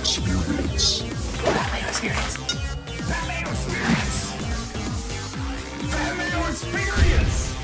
Experience. Pat Mayo Experience. Pat Mayo Experience. Pat Mayo Experience.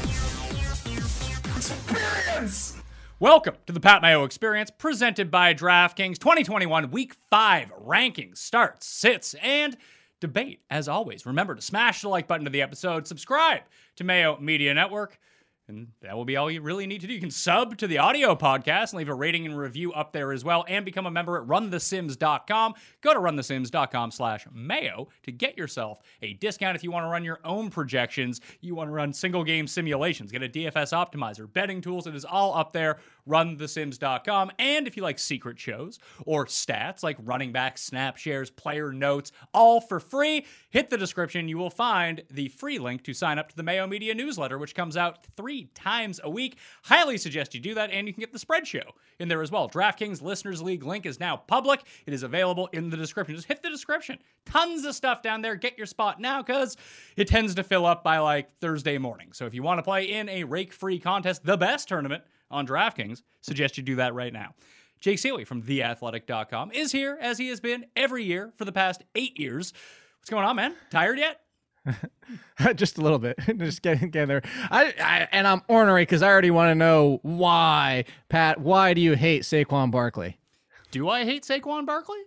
Experience. Welcome to the Pat Mayo Experience, presented by DraftKings 2021 Week 5 rankings, starts, sits, and debate. As always, remember to smash the like button to the episode, subscribe to Mayo Media Network, and that will be all you really need to do. You can sub to the audio podcast and leave a rating and review up there as well, and become a member at runthesims.com. Go to runthesims.com slash mayo to get yourself a discount if you want to run your own projections. You want to run single game simulations, get a DFS optimizer, betting tools. It is all up there. Runthesims.com. And if you like secret shows or stats like running back snap shares, player notes, all for free, hit the description. You will find the free link to sign up to the Mayo Media newsletter, which comes out three times a week. Highly suggest you do that, and you can get the spread show in there as well. DraftKings Listeners League link is now public. It is available in the description. Just hit the description. Tons of stuff down there. Get your spot now because it tends to fill up by like Thursday morning. So if you want to play in a rake free contest, the best tournament on DraftKings, suggest you do that right now. Jake Ciely from theathletic.com is here as he has been every year for the past eight years. What's going on, man? Tired yet? just a little bit. just getting, there. I, I and I'm ornery because I already want to know why, Pat. Why do you hate Saquon Barkley? Do I hate Saquon Barkley?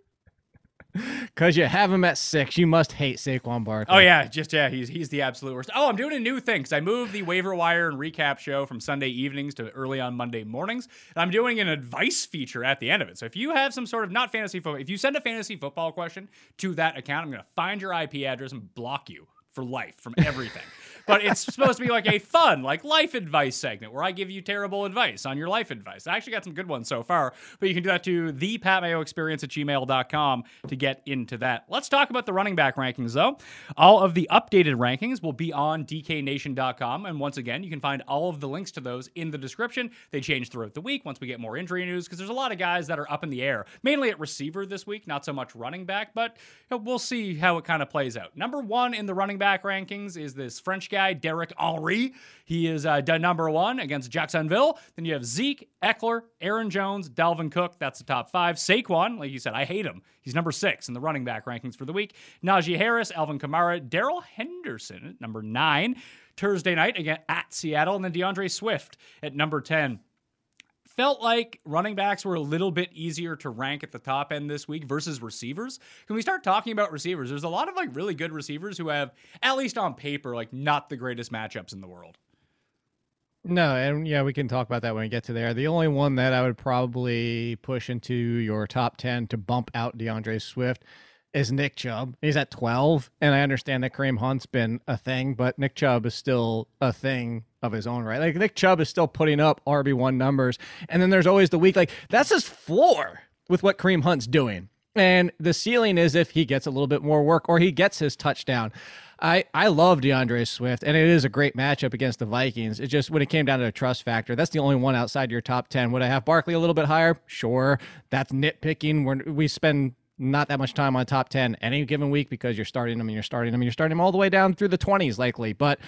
Because you have him at six, you must hate Saquon Barkley. Oh yeah, just yeah, he's he's the absolute worst. Oh, I'm doing a new thing because I moved the waiver wire and recap show from Sunday evenings to early on Monday mornings. And I'm doing an advice feature at the end of it. So if you have some sort of not fantasy football, if you send a fantasy football question to that account, I'm to find your IP address and block you for life from everything. But it's supposed to be like a fun, like life advice segment where I give you terrible advice on your life advice. I actually got some good ones so far, but you can do that to the Pat Mayo Experience at gmail.com to get into that. Let's talk about the running back rankings though. All of the updated rankings will be on dknation.com. And once again, you can find all of the links to those in the description. They change throughout the week once we get more injury news because there's a lot of guys that are up in the air, mainly at receiver this week, not so much running back, but you know, we'll see how it kind of plays out. Number one in the running back rankings is this French guy, Derrick Henry. He is uh, number one against Jacksonville. Then you have Zeke, Ekeler, Aaron Jones, Dalvin Cook. That's the top five. Saquon, like you said, I hate him. He's number six in the running back rankings for the week. Najee Harris, Alvin Kamara, Darrell Henderson at number nine. Thursday night again at Seattle, and then DeAndre Swift at number 10 felt like running backs were a little bit easier to rank at the top end this week versus receivers. Can we start talking about receivers? There's a lot of like really good receivers who have, at least on paper, like not the greatest matchups in the world. No, and yeah, we can talk about that when we get to there. The only one that I would probably push into your top 10 to bump out DeAndre Swift is Nick Chubb. He's at 12, and I understand that Kareem Hunt's been a thing, but Nick Chubb is still a thing of his own right. Like Nick Chubb is still putting up RB1 numbers, and then there's always the week like that's his floor with what Kareem Hunt's doing. And the ceiling is if he gets a little bit more work or he gets his touchdown. I, I love DeAndre Swift, and it is a great matchup against the Vikings. It just when it came down to a trust factor, that's the only one outside your top ten. Would I have Barkley a little bit higher? Sure, that's nitpicking. We're, we spend not that much time on top 10 any given week because you're starting them and you're starting them and you're starting them all the way down through the 20s likely but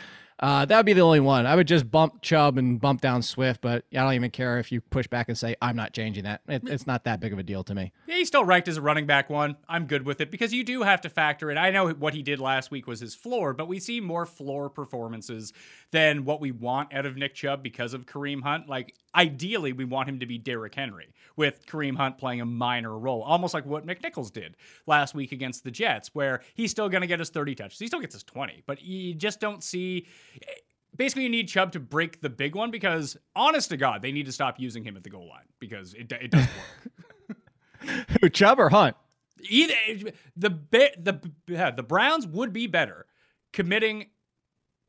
uh, that would be the only one. I would just bump Chubb and bump down Swift, but I don't even care if you push back and say I'm not changing that. It, it's not that big of a deal to me. Yeah, he's still ranked as a running back one. I'm good with it because you do have to factor in. I know what he did last week was his floor, but we see more floor performances than what we want out of Nick Chubb because of Kareem Hunt. Like ideally, we want him to be Derrick Henry with Kareem Hunt playing a minor role, almost like what McNichols did last week against the Jets, where he's still going to get his 30 touches. He still gets his 20, but you just don't see basically you need Chubb to break the big one because honest to God, they need to stop using him at the goal line because it, it doesn't work. Who, Chubb or Hunt? Either the the the the Browns would be better committing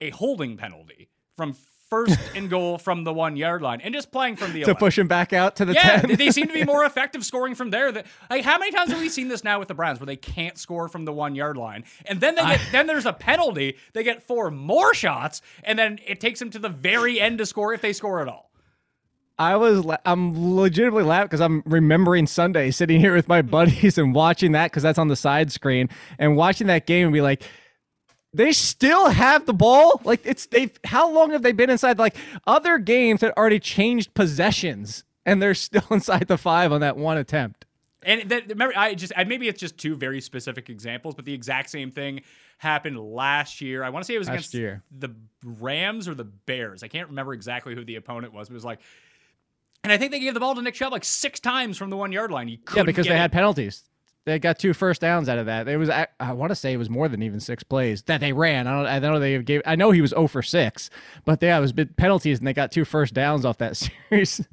a holding penalty from first and goal from the one yard line and just playing from the to 11. push him back out to the yeah 10. they seem to be more effective scoring from there that, like how many times have we seen this now with the browns where they can't score from the one yard line and then they get I, then there's a penalty they get four more shots and then it takes them to the very end to score if they score at all I was I'm legitimately laughing because I'm remembering Sunday sitting here with my buddies and watching that because that's on the side screen and watching that game and be like, they still have the ball. Like it's they've how long have they been inside like other games that already changed possessions and they're still inside the 5 on that one attempt. And that, remember, I just I, maybe it's just two very specific examples, but the exact same thing happened last year. I want to say it was Last against year. the Rams or the Bears. I can't remember exactly who the opponent was. But it was like, and I think they gave the ball to Nick Chubb like six times from the one yard line. He Yeah, because they it. had penalties. They got two first downs out of that. It was I, I want to say it was more than even six plays that they ran. I don't I know they gave I know he was 0 for 6, but yeah, it was penalties and they got two first downs off that series.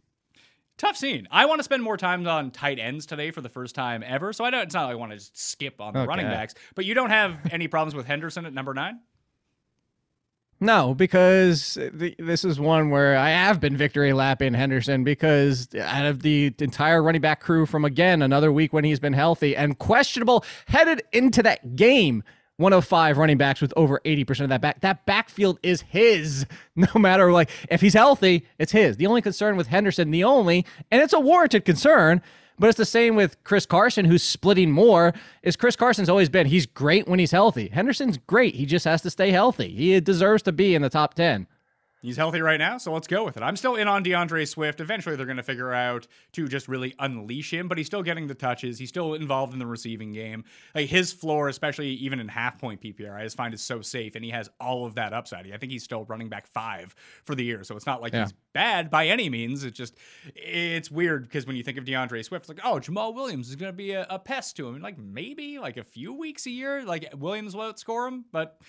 Tough scene. I want to spend more time on tight ends today for the first time ever. So I don't. It's not like I want to just skip on the running backs. But you don't have any problems with Henderson at number nine. No, because this is one where I have been victory lapping Henderson because out of the entire running back crew from again another week when he's been healthy and questionable headed into that game. One of five running backs with over 80% of that back. That backfield is his. No matter like if he's healthy, it's his. The only concern with Henderson, the only, and it's a warranted concern, but it's the same with Chris Carson, who's splitting more. Is Chris Carson's always been he's great when he's healthy. Henderson's great. He just has to stay healthy. He deserves to be in the top 10. He's healthy right now, so let's go with it. I'm still in on DeAndre Swift. Eventually, they're going to figure out to just really unleash him, but he's still getting the touches. He's still involved in the receiving game. Like his floor, especially even in half point PPR, I just find is so safe, and he has all of that upside. I think he's still running back five for the year, so it's not like Yeah. he's bad by any means. It's just it's weird because when you think of DeAndre Swift, it's like, oh, Jamaal Williams is going to be a, a pest to him. And like maybe like a few weeks a year, like Williams will outscore him, but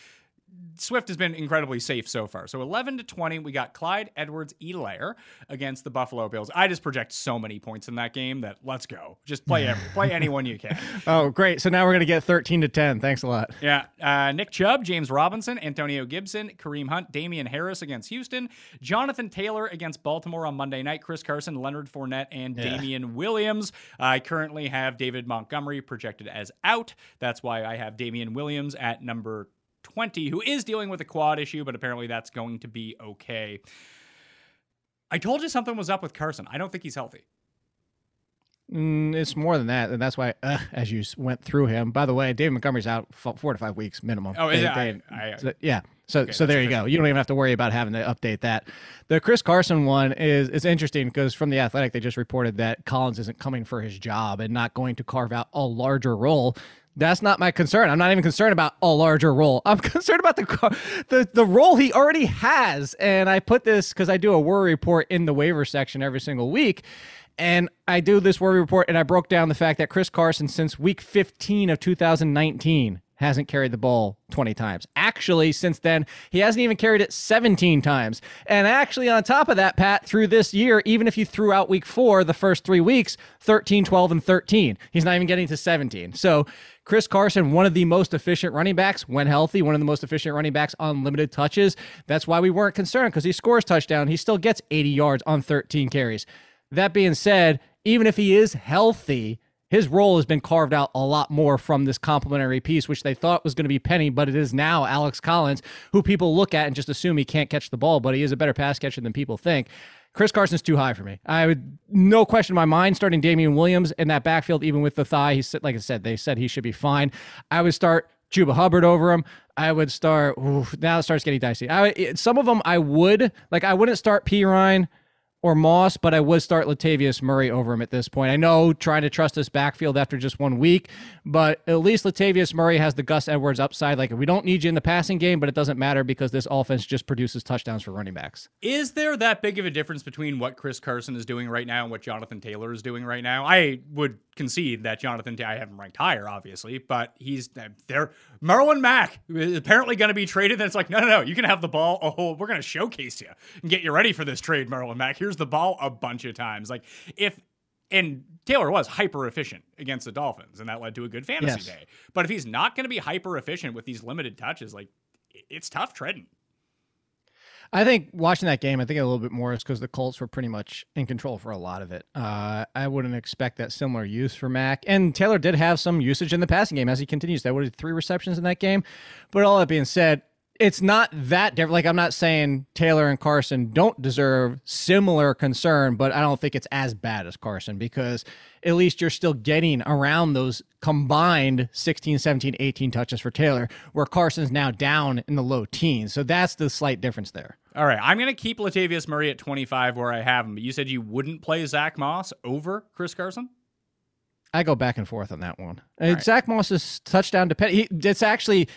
Swift has been incredibly safe so far. So 11 to 20, we got Clyde Edwards-Helaire against the Buffalo Bills. I just project so many points in that game that let's go. Just play every, play anyone you can. Oh, great. So now we're going to get 13 to 10. Thanks a lot. Yeah. Uh, Nick Chubb, James Robinson, Antonio Gibson, Kareem Hunt, Damien Harris against Houston, Jonathan Taylor against Baltimore on Monday night, Chris Carson, Leonard Fournette, and Damien Williams. I currently have David Montgomery projected as out. That's why I have Damian Williams at number 20, who is dealing with a quad issue, but apparently that's going to be okay. I told you something was up with Carson. I don't think he's healthy. Mm, it's more than that. And that's why, uh, as you went through him, by the way, David Montgomery's out four to five weeks minimum. Oh, is They- it? I- they- I- so- yeah. So, so there you go. You don't even have to worry about having to update that. The Chris Carson one is is interesting because from the Athletic, they just reported that Collins isn't coming for his job and not going to carve out a larger role. That's not my concern. I'm not even concerned about a larger role. I'm concerned about the the the role he already has. And I put this because I do a worry report in the waiver section every single week. And I do this worry report, and I broke down the fact that Chris Carson, since week 15 of 2019, hasn't carried the ball 20 times. Actually, since then, he hasn't even carried it 17 times. And actually, on top of that, Pat, through this year, even if you threw out week four, the first three weeks, 13, 12, and 13, he's not even getting to 17. So, Chris Carson, one of the most efficient running backs when healthy, one of the most efficient running backs on limited touches. That's why we weren't concerned because he scores touchdown. He still gets 80 yards on 13 carries. That being said, even if he is healthy, his role has been carved out a lot more from this complementary piece, which they thought was going to be Penny, but it is now Alex Collins, who people look at and just assume he can't catch the ball, but he is a better pass catcher than people think. Chris Carson's too high for me. I would no question in my mind starting Damien Williams in that backfield, even with the thigh. He said, like I said, they said he should be fine. I would start Chuba Hubbard over him. I would start. now it starts getting dicey. I some of them I would like. I wouldn't start Perine or Moss, but I would start Latavius Murray over him at this point. I know trying to trust this backfield after just one week, but at least Latavius Murray has the Gus Edwards upside. Like we don't need you in the passing game, but it doesn't matter because this offense just produces touchdowns for running backs. Is there that big of a difference between what Chris Carson is doing right now and what Jonathan Taylor is doing right now? I would concede that Jonathan, Ta- I have him ranked higher, obviously, but he's there. Marlon Mack is apparently going to be traded. Then it's like, no, no, no, you can have the ball. Oh, we're going to showcase you and get you ready for this trade, Marlon Mack. Here's the ball a bunch of times. Like if and Taylor was hyper efficient against the Dolphins, and that led to a good fantasy Yes. day. But if he's not going to be hyper efficient with these limited touches, like it's tough treading. I think watching that game, I think a little bit more is because the Colts were pretty much in control for a lot of it. Uh, I wouldn't expect that similar use for Mack. And Taylor did have some usage in the passing game as he continues. That was three receptions in that game. But all that being said, it's not that different. Like I'm not saying Taylor and Carson don't deserve similar concern, but I don't think it's as bad as Carson because at least you're still getting around those combined 16, 17, 18 touches for Taylor, where Carson's now down in the low teens. So that's the slight difference there. All right, I'm going to keep Latavius Murray at 25 where I have him. But you said you wouldn't play Zach Moss over Chris Carson? I go back and forth on that one. Uh, Zach Moss's touchdown depend. He, it's actually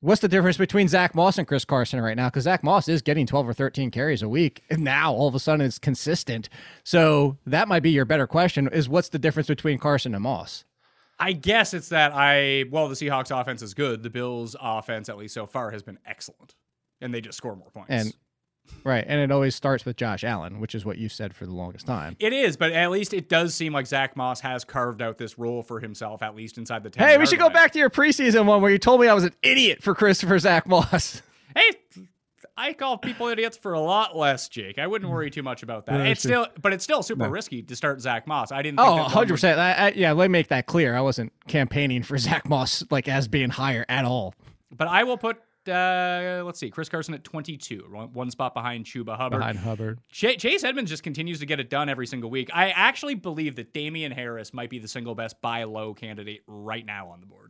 what's the difference between Zach Moss and Chris Carson right now? Because Zach Moss is getting 12 or 13 carries a week, and now all of a sudden it's consistent. So that might be your better question: is what's the difference between Carson and Moss? I guess it's that I well, the Seahawks offense is good. The Bills offense, at least so far, has been excellent. And they just score more points. And right, and it always starts with Josh Allen, which is what you said for the longest time. It is, but at least it does seem like Zach Moss has carved out this role for himself, at least inside the 10. Hey, we should go back to your preseason one where you told me I was an idiot for Christopher Zach Moss. Hey, I call people idiots for a lot less, Jake. I wouldn't worry too much about that. No, it's still, but it's still super risky to start Zach Moss. I didn't. Think Oh, 100%. I, I, yeah, let me make that clear. I wasn't campaigning for Zach Moss like as being higher at all. But I will put. Uh, let's see, Chris Carson at 22, one spot behind Chuba Hubbard. Hubbard. Ch- Chase Edmonds just continues to get it done every single week. I actually believe that Damien Harris might be the single best buy low candidate right now on the board.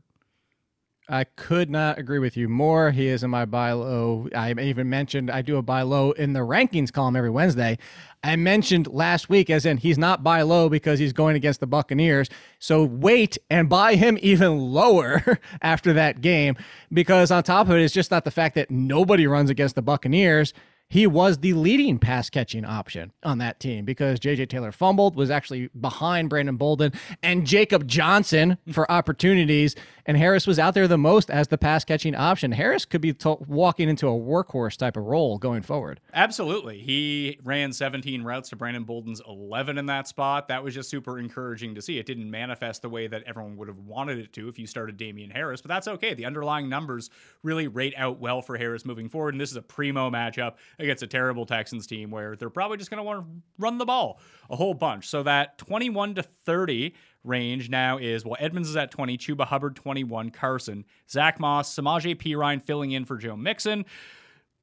I could not agree with you more. He is in my buy low. I even mentioned I do a buy low in the rankings column every Wednesday. I mentioned last week, as in he's not buy low because he's going against the Buccaneers. So wait and buy him even lower after that game because on top of it, it is just not the fact that nobody runs against the Buccaneers. He was the leading pass catching option on that team because JJ Taylor fumbled, was actually behind Brandon Bolden and Jacob Johnson for opportunities. And Harris was out there the most as the pass catching option. Harris could be to- walking into a workhorse type of role going forward. Absolutely. He ran 17 routes to Brandon Bolden's 11 in that spot. That was just super encouraging to see. It didn't manifest the way that everyone would have wanted it to if you started Damien Harris, but that's okay. The underlying numbers really rate out well for Harris moving forward. And this is a primo matchup against a terrible Texans team where they're probably just going to want to run the ball a whole bunch. So that 21 to 30 range now is well, Edmonds is at 20, Chuba Hubbard 21, Carson, Zach Moss, Samaje Perine filling in for Joe Mixon.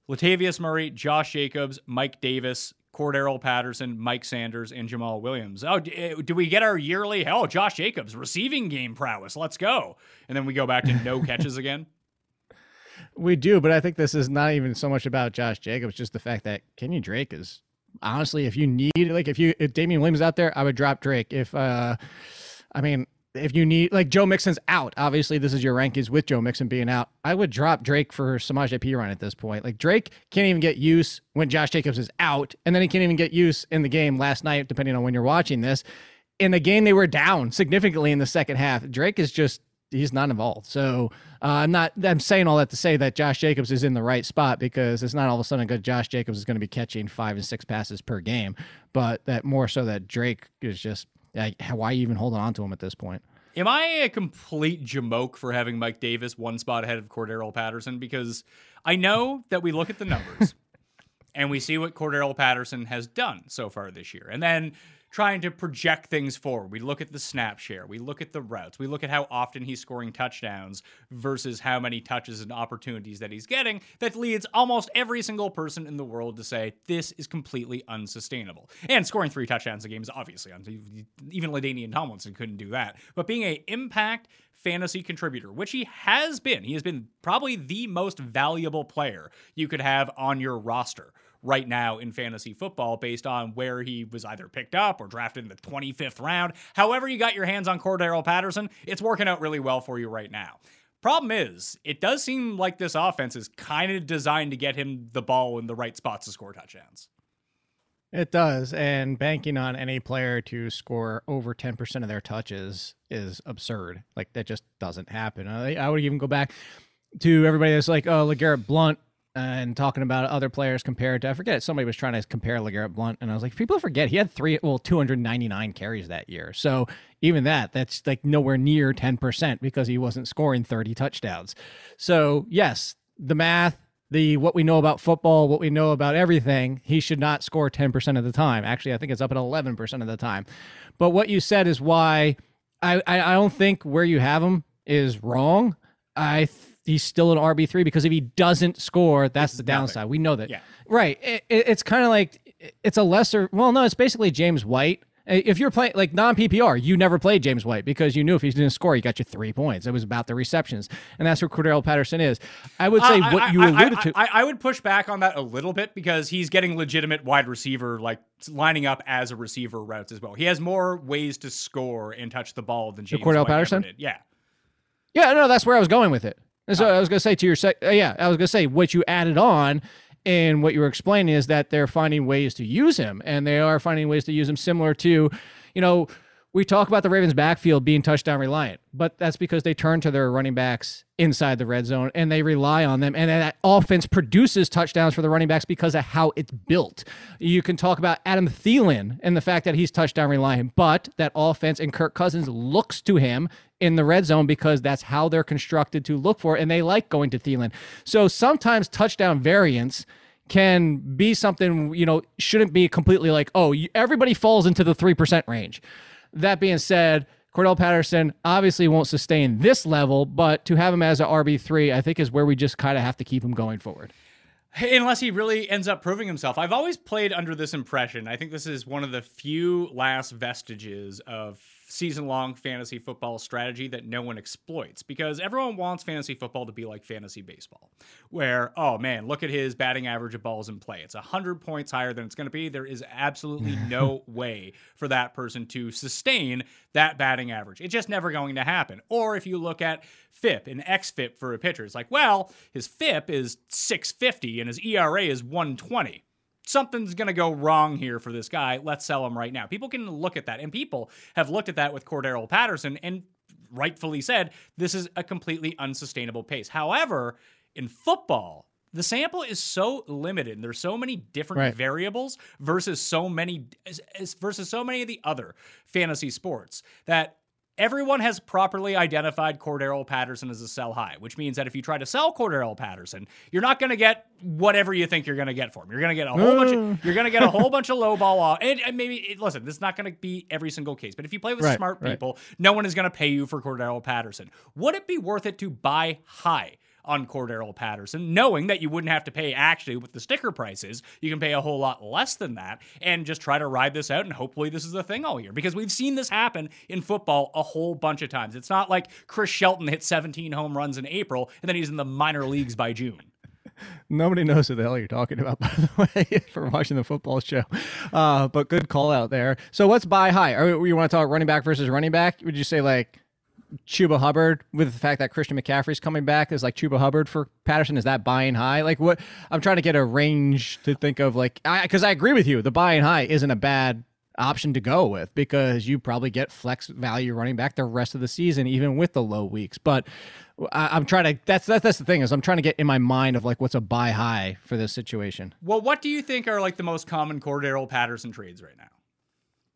Latavius Murray, Josh Jacobs, Mike Davis, Cordarrelle Patterson, Miles Sanders, and Jamaal Williams. Oh, eh, do we get our yearly Oh, Josh Jacobs receiving game prowess. Let's go. And then we go back to no catches again. We do, but I think this is not even so much about Josh Jacobs, just the fact that Kenyan Drake is honestly, if you need like if you if Damien Williams is out there, I would drop Drake. If uh I mean if you need like Joe Mixon's out, obviously this is your rankings with Joe Mixon being out. I would drop Drake for Samaje Perine at this point. Like Drake can't even get use when Josh Jacobs is out, and then he can't even get use in the game last night, depending on when you're watching this. In the game, they were down significantly in the second half. Drake is just he's not involved. So uh, I'm not. I'm saying all that to say that Josh Jacobs is in the right spot because it's not all of a sudden good. Josh Jacobs is going to be catching five and six passes per game, but that more so that Drake is just like, why are you even holding on to him at this point? Am I a complete jamoke for having Mike Davis one spot ahead of Cordarrelle Patterson? Because I know that we look at the numbers and we see what Cordarrelle Patterson has done so far this year. And then trying to project things forward. We look at the snap share, we look at the routes, we look at how often he's scoring touchdowns versus how many touches and opportunities that he's getting. That leads almost every single person in the world to say this is completely unsustainable. And scoring three touchdowns a game is obviously even LaDainian Tomlinson couldn't do that. But being a impact fantasy contributor, which he has been, he has been probably the most valuable player you could have on your roster right now in fantasy football based on where he was either picked up or drafted in the 25th round. However, you got your hands on Cordarrelle Patterson, it's working out really well for you right now. Problem is, it does seem like this offense is kind of designed to get him the ball in the right spots to score touchdowns. It does, and banking on any player to score over ten percent of their touches is absurd. Like that just doesn't happen. I, I would even go back to everybody that's like, oh, LeGarrette Blount, and talking about other players compared to. I forget somebody was trying to compare LeGarrette Blount, and I was like, people forget he had three, well, two hundred ninety nine carries that year. So even that, that's like nowhere near ten percent because he wasn't scoring thirty touchdowns. So yes, the math the what we know about football, what we know about everything, he should not score 10% of the time. Actually, I think it's up at 11% of the time. But what you said is why I, I, I don't think where you have him is wrong. I he's still an RB3 because if he doesn't score, that's the nothing. downside. We know that. Yeah. Right. It, it- it's kind of like it's a lesser, well, no, it's basically James White If you're playing like non PPR, you never played James White because you knew if he didn't score, he got you three points. It was about the receptions, and that's what Cordarrelle Patterson is. I would say Uh, what I- you alluded I, to. I, I would push back on that a little bit because he's getting legitimate wide receiver, like lining up as a receiver routes as well. He has more ways to score and touch the ball than James Cordell White Patterson? Yeah. Yeah, no, that's where I was going with it. And so Oh. I was going to say to your sec- uh, yeah, I was going to say what you added on and what you were explaining is that they're finding ways to use him and they are finding ways to use him similar to, you know, we talk about the Ravens backfield being touchdown reliant, but that's because they turn to their running backs inside the red zone and they rely on them. And that offense produces touchdowns for the running backs because of how it's built. You can talk about Adam Thielen and the fact that he's touchdown reliant, but that offense and Kirk Cousins looks to him in the red zone because that's how they're constructed to look for, and they like going to Thielen. So sometimes touchdown variance can be something you know shouldn't be completely like oh you, everybody falls into the 3% range that being said Cordell Patterson obviously won't sustain this level, but to have him as an RB3, I think is where we just kind of have to keep him going forward. Unless he really ends up proving himself. I've always played under this impression. I think this is one of the few last vestiges of season long fantasy football strategy that no one exploits because everyone wants fantasy football to be like fantasy baseball, where, oh man, look at his batting average of balls in play. It's 100 points higher than it's going to be. There is absolutely no way for that person to sustain that batting average. It's just never going to happen. Or if you look at FIP and XFIP for a pitcher, it's like, well, his FIP is 650 and his ERA is 120 something's going to go wrong here for this guy. Let's sell him right now. People can look at that, and people have looked at that with Cordarrelle Patterson and rightfully said this is a completely unsustainable pace. However, in football, the sample is so limited and there's so many different Right. variables versus so many versus so many of the other fantasy sports that everyone has properly identified Cordarrelle Patterson as a sell high, which means that if you try to sell Cordarrelle Patterson, you're not going to get whatever you think you're going to get for him. You're going to get a whole bunch of mm. you're going to get a whole bunch of low ball off. And, and maybe it, listen, this is not going to be every single case, but if you play with Right, smart right. people, no one is going to pay you for Cordarrelle Patterson. Would it be worth it to buy high? On Cordarrelle Patterson, knowing that you wouldn't have to pay actually with the sticker prices, you can pay a whole lot less than that and just try to ride this out. And hopefully, this is a thing all year because we've seen this happen in football a whole bunch of times. It's not like Chris Shelton hit 17 home runs in April and then he's in the minor leagues by June. Nobody knows who the hell you're talking about, by the way, for watching the football show. Uh, but good call out there. So what's buy high? Are we, you want to talk running back versus running back? Would you say like Chuba Hubbard with the fact that Christian McCaffrey's coming back is like Chuba Hubbard for Patterson? Is that buying high? Like what? I'm trying to get a range to think of like, I because I agree with you. The buying high isn't a bad option to go with because you probably get flex value running back the rest of the season, even with the low weeks. But I, I'm trying to. That's that's that's the thing is I'm trying to get in my mind of like what's a buy high for this situation. Well, what do you think are like the most common Cordarrelle Patterson trades right now?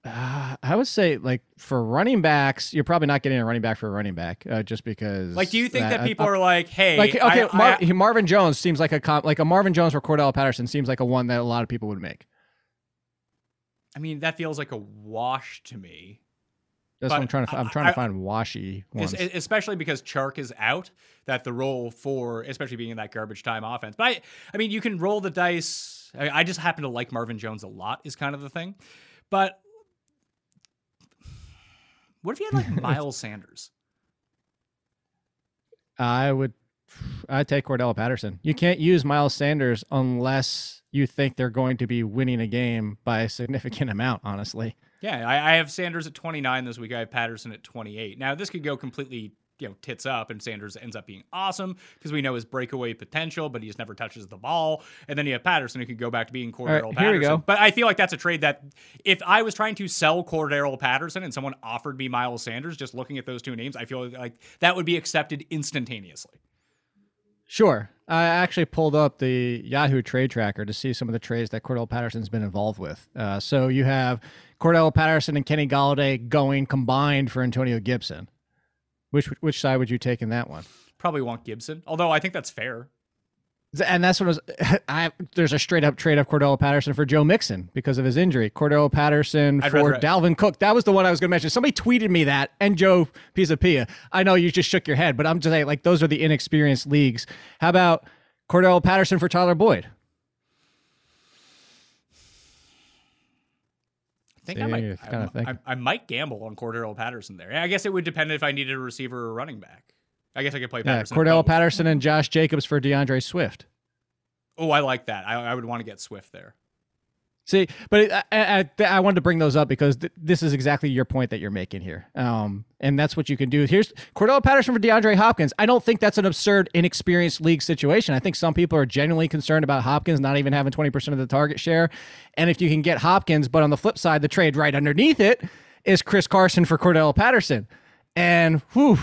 Uh, I would say like for running backs, you're probably not getting a running back for a running back, uh, just because. Like, do you think that I- people I- are like, hey, like okay, I- Mar- I- Marvin Jones seems like a com- like a Marvin Jones for Cordell Patterson seems like a one that a lot of people would make. I mean, that feels like a wash to me. That's But what I'm trying to. I'm trying to find washy ones. Es- especially because Chark is out, that the role for, especially being in that garbage time offense. But I, I mean, you can roll the dice. I, I just happen to like Marvin Jones a lot, is kind of the thing. But what if you had like Miles Sanders? I would. I'd take Cordell Patterson. You can't use Miles Sanders unless you think they're going to be winning a game by a significant amount. Honestly. Yeah, I, I have Sanders at 29 this week. I have Patterson at 28. Now, this could go completely, you know, tits up, and Sanders ends up being awesome because we know his breakaway potential, but he just never touches the ball. And then you have Patterson who could go back to being Cordarrelle right, Patterson. here we go. But I feel like that's a trade that if I was trying to sell Cordarrelle Patterson and someone offered me Miles Sanders, just looking at those two names, I feel like that would be accepted instantaneously. Sure. I actually pulled up the Yahoo trade tracker to see some of the trades that Cordell Patterson's been involved with. Uh, so you have Cordell Patterson and Kenny Golladay going combined for Antonio Gibson. Which which side would you take in that one? Probably want Gibson, although I think that's fair. And that's what was. I there's a straight up trade of Cordell Patterson for Joe Mixon because of his injury. Cordell Patterson I'd for Dalvin Cook. That was the one I was going to mention. Somebody tweeted me that and Joe Pisapia. I know you just shook your head, but I'm just saying like those are the inexperienced leagues. How about Cordell Patterson for Tyler Boyd? Think I might. I, I. I might gamble on Cordarrelle Patterson there. I guess it would depend if I needed a receiver or a running back. I guess I could play Patterson. at Cordell. Patterson and Josh Jacobs for DeAndre Swift. Oh, I like that. I, I would want to get Swift there. See, but I, I, I- wanted to bring those up because th- this is exactly your point that you're making here. Um, and that's what you can do. Here's Cordell Patterson for DeAndre Hopkins. I don't think that's an absurd, inexperienced league situation. I think some people are genuinely concerned about Hopkins not even having 20% of the target share. And if you can get Hopkins, but on the flip side, the trade right underneath it is Chris Carson for Cordell Patterson. And whew,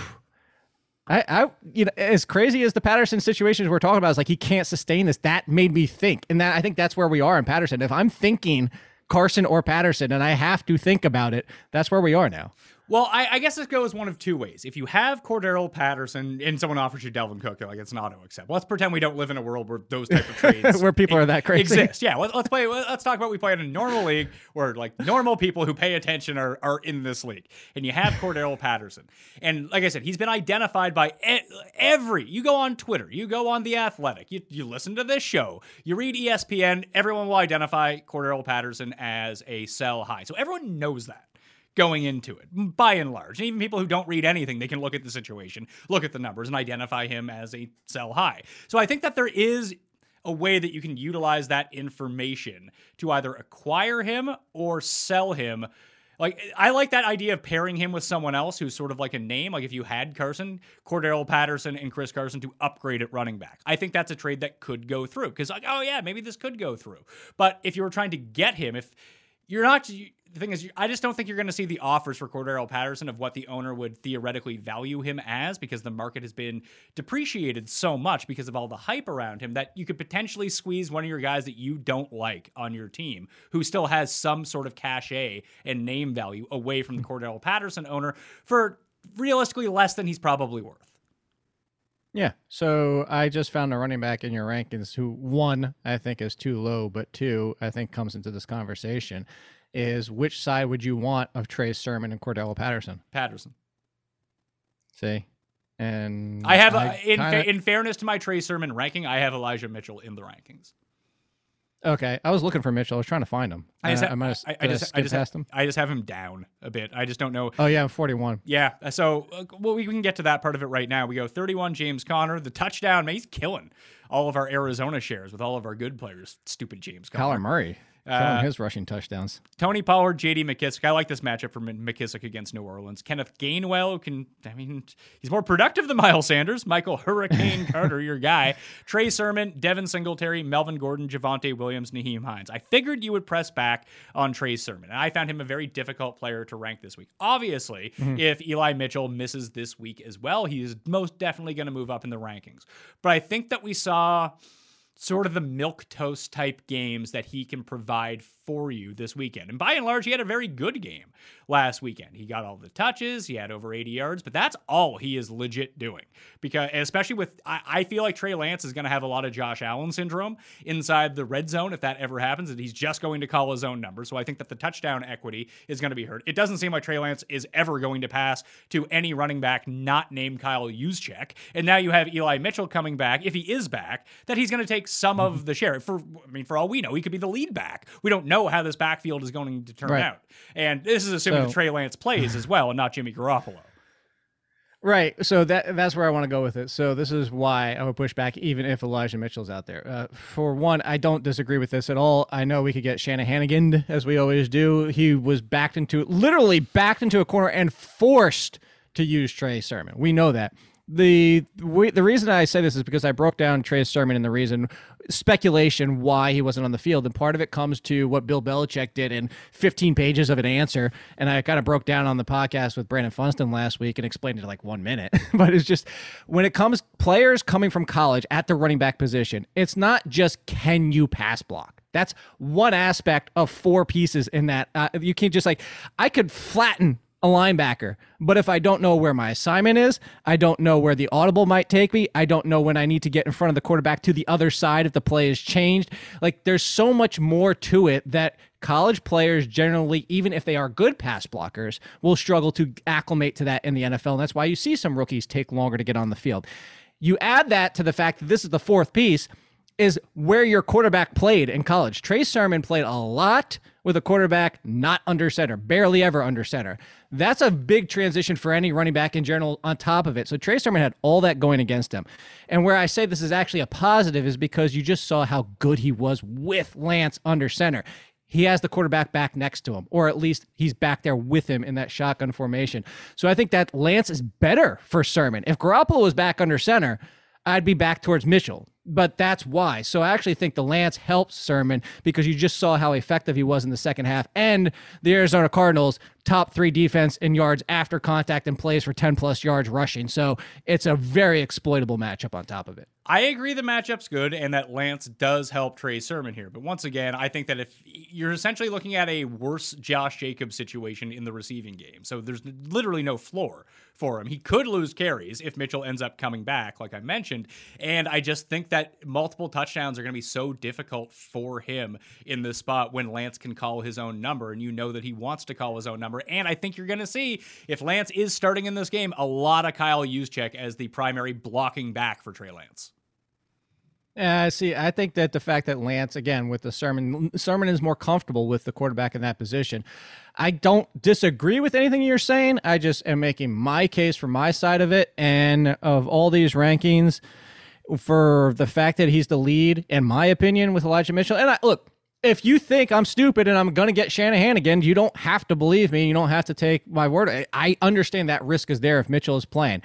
I, I, you know, as crazy as the Patterson situations we're talking about is like he can't sustain this. That made me think, and that I think that's where we are in Patterson. If I'm thinking Carson or Patterson, and I have to think about it, that's where we are now. Well, I, I guess this goes one of two ways. If you have Cordarrelle Patterson and someone offers you Dalvin Cook, like it's an auto accept. Let's pretend we don't live in a world where those type of trades Where people are that crazy. exist. Yeah, let, us play. Let's talk about we play in a normal league where like normal people who pay attention are, are in this league, and you have Cordarrelle Patterson, and like I said, he's been identified by e- every. You go on Twitter, you go on the Athletic, you you listen to this show, you read E ESPN. Everyone will identify Cordarrelle Patterson as a sell high, so everyone knows that going into it, by and large. Even people who don't read anything, they can look at the situation, look at the numbers, and identify him as a sell high. So I think that there is a way that you can utilize that information to either acquire him or sell him. Like I like that idea of pairing him with someone else who's sort of like a name. Like if you had Carson, Cordarrelle Patterson, and Chris Carson to upgrade at running back, I think that's a trade that could go through. Because like, oh yeah, maybe this could go through. But if you were trying to get him, if you're not the thing is I just don't think you're going to see the offers for Cordarrelle Patterson of what the owner would theoretically value him as because the market has been depreciated so much because of all the hype around him that you could potentially squeeze one of your guys that you don't like on your team who still has some sort of cachet and name value away from the Cordarrelle Patterson owner for realistically less than he's probably worth. Yeah. So I just found a running back in your rankings who one I think is too low, but two I think comes into this conversation is which side would you want of Trey Sermon and Cordell Patterson? Patterson. See, and I have, uh, in, kinda- in fairness to my Trey Sermon ranking, I have Elijah Mitchell in the rankings. okay. I was looking for Mitchell. I was trying to find him. I just, Uh, ha- I might have I, I just, I just, past him. I just have him down a bit. I just don't know. Oh yeah, I'm 41. Yeah. So, uh, well, we can get to that part of it right now. We go 31 James Conner, the touchdown. Man, he's killing all of our Arizona shares with all of our good players. Stupid James Conner. Kyler Murray Uh, his rushing touchdowns. Tony Pollard, J.D. McKissic. I like this matchup for McKissic against New Orleans. Kenneth Gainwell can, I mean, he's more productive than Miles Sanders. Michael Hurricane Carter, your guy. Trey Sermon, Devin Singletary, Melvin Gordon, Javonte Williams, Nyheim Hines. I figured you would press back on Trey Sermon, and I found him a very difficult player to rank this week. Obviously, if Eli Mitchell misses this week as well, he is most definitely going to move up in the rankings. But I think that we saw sort of the milk toast type games that he can provide for you this weekend. And by and large, he had a very good game last weekend. He got all the touches, he had over 80 yards, but that's all he is legit doing. Because especially with I, I feel like Trey Lance is going to have a lot of Josh Allen syndrome inside the red zone if that ever happens, and he's just going to call his own number. So I think that the touchdown equity is going to be hurt. It doesn't seem like Trey Lance is ever going to pass to any running back not named Kyle Juszczyk. And now you have Eli Mitchell coming back, if he is back, that he's going to take some of mm-hmm. the share. For I mean, for all we know, he could be the lead back. We don't know how this backfield is going to turn Right. out. And this is assuming So- that Trey Lance plays as well and not Jimmy Garoppolo. Right. So that that's where I want to go with it. So this is why I would push back, even if Elijah Mitchell's out there. Uh, for one, I don't disagree with this at all. I know we could get Shanahan as we always do. He was backed into literally backed into a corner and forced to use Trey Sermon. We know that. The we, the reason I say this is because I broke down Trey Sermon and the reason speculation why he wasn't on the field, and part of it comes to what Bill Belichick did in 15 pages of an answer, and I kind of broke down on the podcast with Brandon Funston last week and explained it like one minute. but it's just when it comes players coming from college at the running back position, it's not just can you pass block. That's one aspect of four pieces in that. Uh, you can't just like I could flatten a linebacker. But if I don't know where my assignment is, I don't know where the audible might take me, I don't know when I need to get in front of the quarterback to the other side if the play is changed. Like there's so much more to it that college players generally, even if they are good pass blockers, will struggle to acclimate to that in the NFL. And that's why you see some rookies take longer to get on the field. You add that to the fact that this is the fourth piece is where your quarterback played in college. Trey Sermon played a lot with a quarterback not under center, barely ever under center. That's a big transition for any running back in general on top of it. So Trey Sermon had all that going against him. And where I say this is actually a positive is because you just saw how good he was with Lance under center he has the quarterback back next to him, or at least he's back there with him in that shotgun formation. So I think that Lance is better for Sermon. If Garoppolo was back under center, I'd be back towards Mitchell. But that's why. So I actually think the Lance helps Sermon because you just saw how effective he was in the second half. And the Arizona Cardinals, top three defense in yards after contact and plays for 10 plus yards rushing. So it's a very exploitable matchup on top of it. I agree the matchup's good and that Lance does help Trey Sermon here. But once again, I think that if you're essentially looking at a worse Josh Jacobs situation in the receiving game, so there's literally no floor for him. He could lose carries if Mitchell ends up coming back, like I mentioned. And I just think that multiple touchdowns are going to be so difficult for him in this spot when Lance can call his own number and you know that he wants to call his own number. And I think you're going to see if Lance is starting in this game, a lot of Kyle Juszczyk as the primary blocking back for Trey Lance. Uh, see, I think that the fact that Lance, again, with the Sermon, Sermon is more comfortable with the quarterback in that position. I don't disagree with anything you're saying. I just am making my case for my side of it. And of all these rankings, for the fact that he's the lead, in my opinion, with Elijah Mitchell. And I, look, if you think I'm stupid and I'm going to get Shanahan again, you don't have to believe me. You don't have to take my word. I understand that risk is there if Mitchell is playing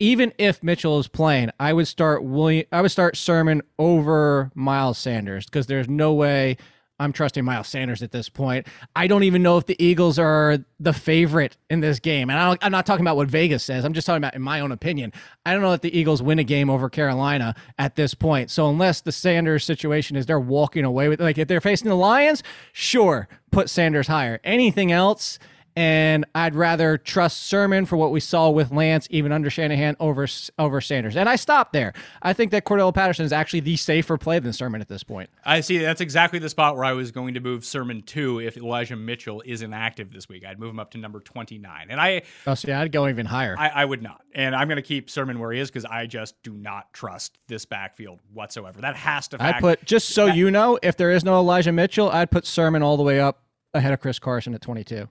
even if Mitchell is playing, I would start William. I would start Sermon over Miles Sanders because there's no way I'm trusting Miles Sanders at this point. I don't even know if the Eagles are the favorite in this game, and I am not talking about what Vegas says. I'm just talking about in my own opinion. I don't know if the Eagles win a game over Carolina at this point. So unless the Sanders situation is they're walking away with, like if they're facing the Lions, sure, put Sanders higher. Anything else? And I'd rather trust Sermon for what we saw with Lance, even under Shanahan, over over Sanders. And I stopped there. I think that Cordell Patterson is actually the safer play than Sermon at this point. I see. That's exactly the spot where I was going to move Sermon to if Elijah Mitchell is inactive this week. I'd move him up to number twenty nine, and I. Oh, see, I'd go even higher. I, I would not, and I'm going to keep Sermon where he is because I just do not trust this backfield whatsoever. That has to. I put just so that, you know, if there is no Elijah Mitchell, I'd put Sermon all the way up ahead of Chris Carson at twenty two.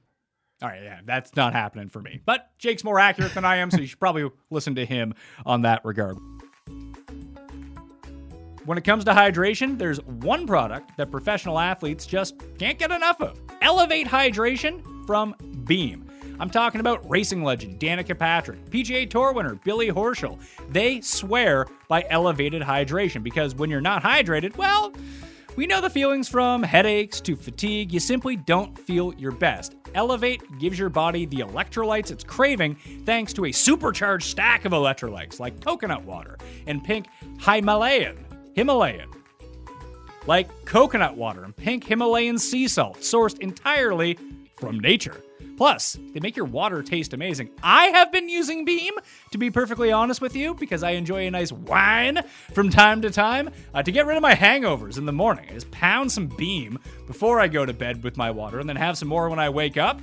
All right, yeah, that's not happening for me. But Jake's more accurate than I am, so you should probably listen to him on that regard. When it comes to hydration, there's one product that professional athletes just can't get enough of Elevate Hydration from Beam. I'm talking about racing legend Danica Patrick, PGA Tour winner Billy Horschel. They swear by elevated hydration because when you're not hydrated, well, we know the feelings from headaches to fatigue. You simply don't feel your best. Elevate gives your body the electrolytes it's craving thanks to a supercharged stack of electrolytes like coconut water and pink Himalayan. Himalayan. Like coconut water and pink Himalayan sea salt sourced entirely from nature. Plus, they make your water taste amazing. I have been using Beam, to be perfectly honest with you, because I enjoy a nice wine from time to time uh, to get rid of my hangovers in the morning. I just pound some Beam before I go to bed with my water and then have some more when I wake up.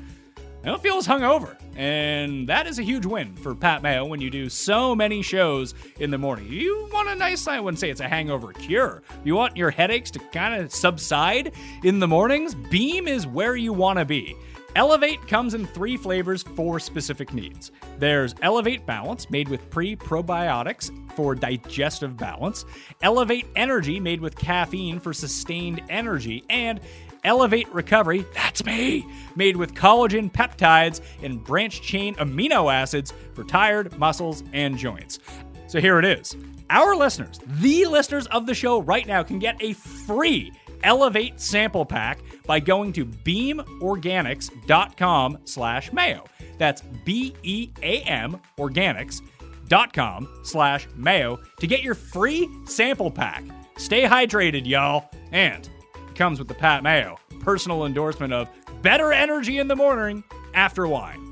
I don't feel as hungover. And that is a huge win for Pat Mayo when you do so many shows in the morning. You want a nice, I wouldn't say it's a hangover cure. You want your headaches to kind of subside in the mornings? Beam is where you want to be. Elevate comes in three flavors for specific needs. There's Elevate Balance, made with pre probiotics for digestive balance, Elevate Energy, made with caffeine for sustained energy, and Elevate Recovery, that's me, made with collagen peptides and branch chain amino acids for tired muscles and joints. So here it is. Our listeners, the listeners of the show right now, can get a free Elevate sample pack by going to beamorganics.com slash mayo. That's B-E-A-M organics.com slash mayo to get your free sample pack. Stay hydrated, y'all. And it comes with the Pat Mayo personal endorsement of better energy in the morning after wine.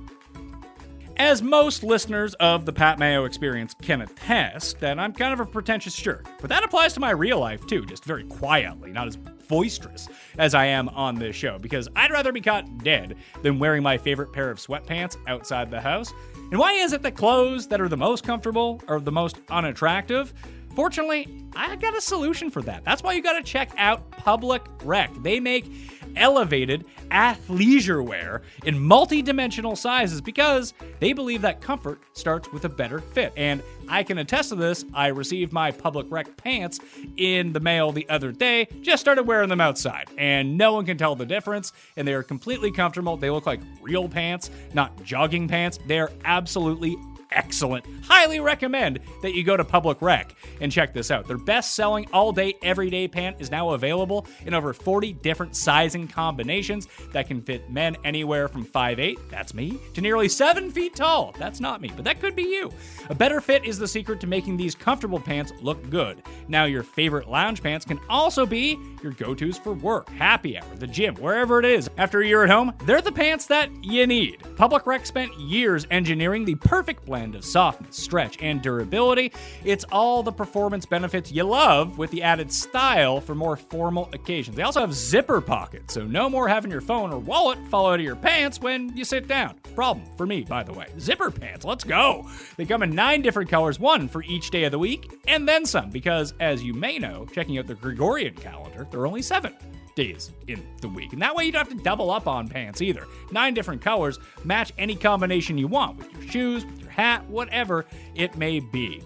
As most listeners of the Pat Mayo experience can attest, that I'm kind of a pretentious jerk. But that applies to my real life too, just very quietly, not as boisterous as I am on this show, because I'd rather be caught dead than wearing my favorite pair of sweatpants outside the house. And why is it that clothes that are the most comfortable are the most unattractive? Fortunately, I got a solution for that. That's why you got to check out Public Rec. They make elevated athleisure wear in multi-dimensional sizes because they believe that comfort starts with a better fit. And I can attest to this. I received my public rec pants in the mail the other day, just started wearing them outside, and no one can tell the difference, and they are completely comfortable. They look like real pants, not jogging pants. They're absolutely excellent. Highly recommend that you go to Public Rec and check this out. Their best selling all day, everyday pant is now available in over 40 different sizing combinations that can fit men anywhere from 5'8, that's me, to nearly 7 feet tall. That's not me, but that could be you. A better fit is the secret to making these comfortable pants look good. Now, your favorite lounge pants can also be your go tos for work, happy hour, the gym, wherever it is. After a year at home, they're the pants that you need. Public Rec spent years engineering the perfect blend of softness, stretch, and durability. It's all the performance benefits you love with the added style for more formal occasions. They also have zipper pockets, so no more having your phone or wallet fall out of your pants when you sit down. Problem for me, by the way. Zipper pants, let's go. They come in nine different colors, one for each day of the week, and then some, because as you may know, checking out the Gregorian calendar, there are only seven days in the week. And that way you don't have to double up on pants either. Nine different colors, match any combination you want with your shoes, with your hat, whatever it may be.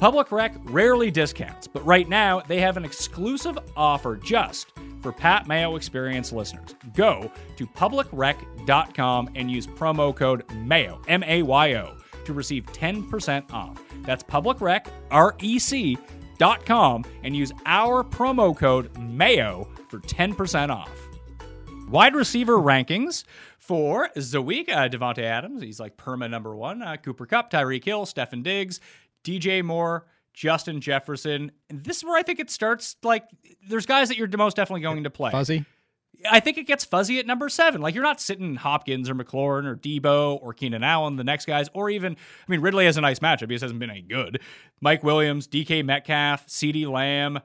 Public Rec rarely discounts, but right now they have an exclusive offer just for Pat Mayo Experience listeners. Go to publicrec.com and use promo code MAYO, M A Y O, to receive 10% off. That's publicrec, R E C, dot com and use our promo code MAYO for 10% off. Wide receiver rankings for the week uh, Davante Adams, he's like perma number one. Uh, Cooper Kupp, Tyreek Hill, Stefon Diggs, DJ Moore, Justin Jefferson. And this is where I think it starts. Like, there's guys that you're most definitely going to play. Fuzzy. I think it gets fuzzy at number seven. Like you're not sitting Hopkins or McLaurin or Deebo or Keenan Allen, the next guys, or even I mean Ridley has a nice matchup. He just hasn't been any good. Mike Williams, DK Metcalf, CeeDee Lamb,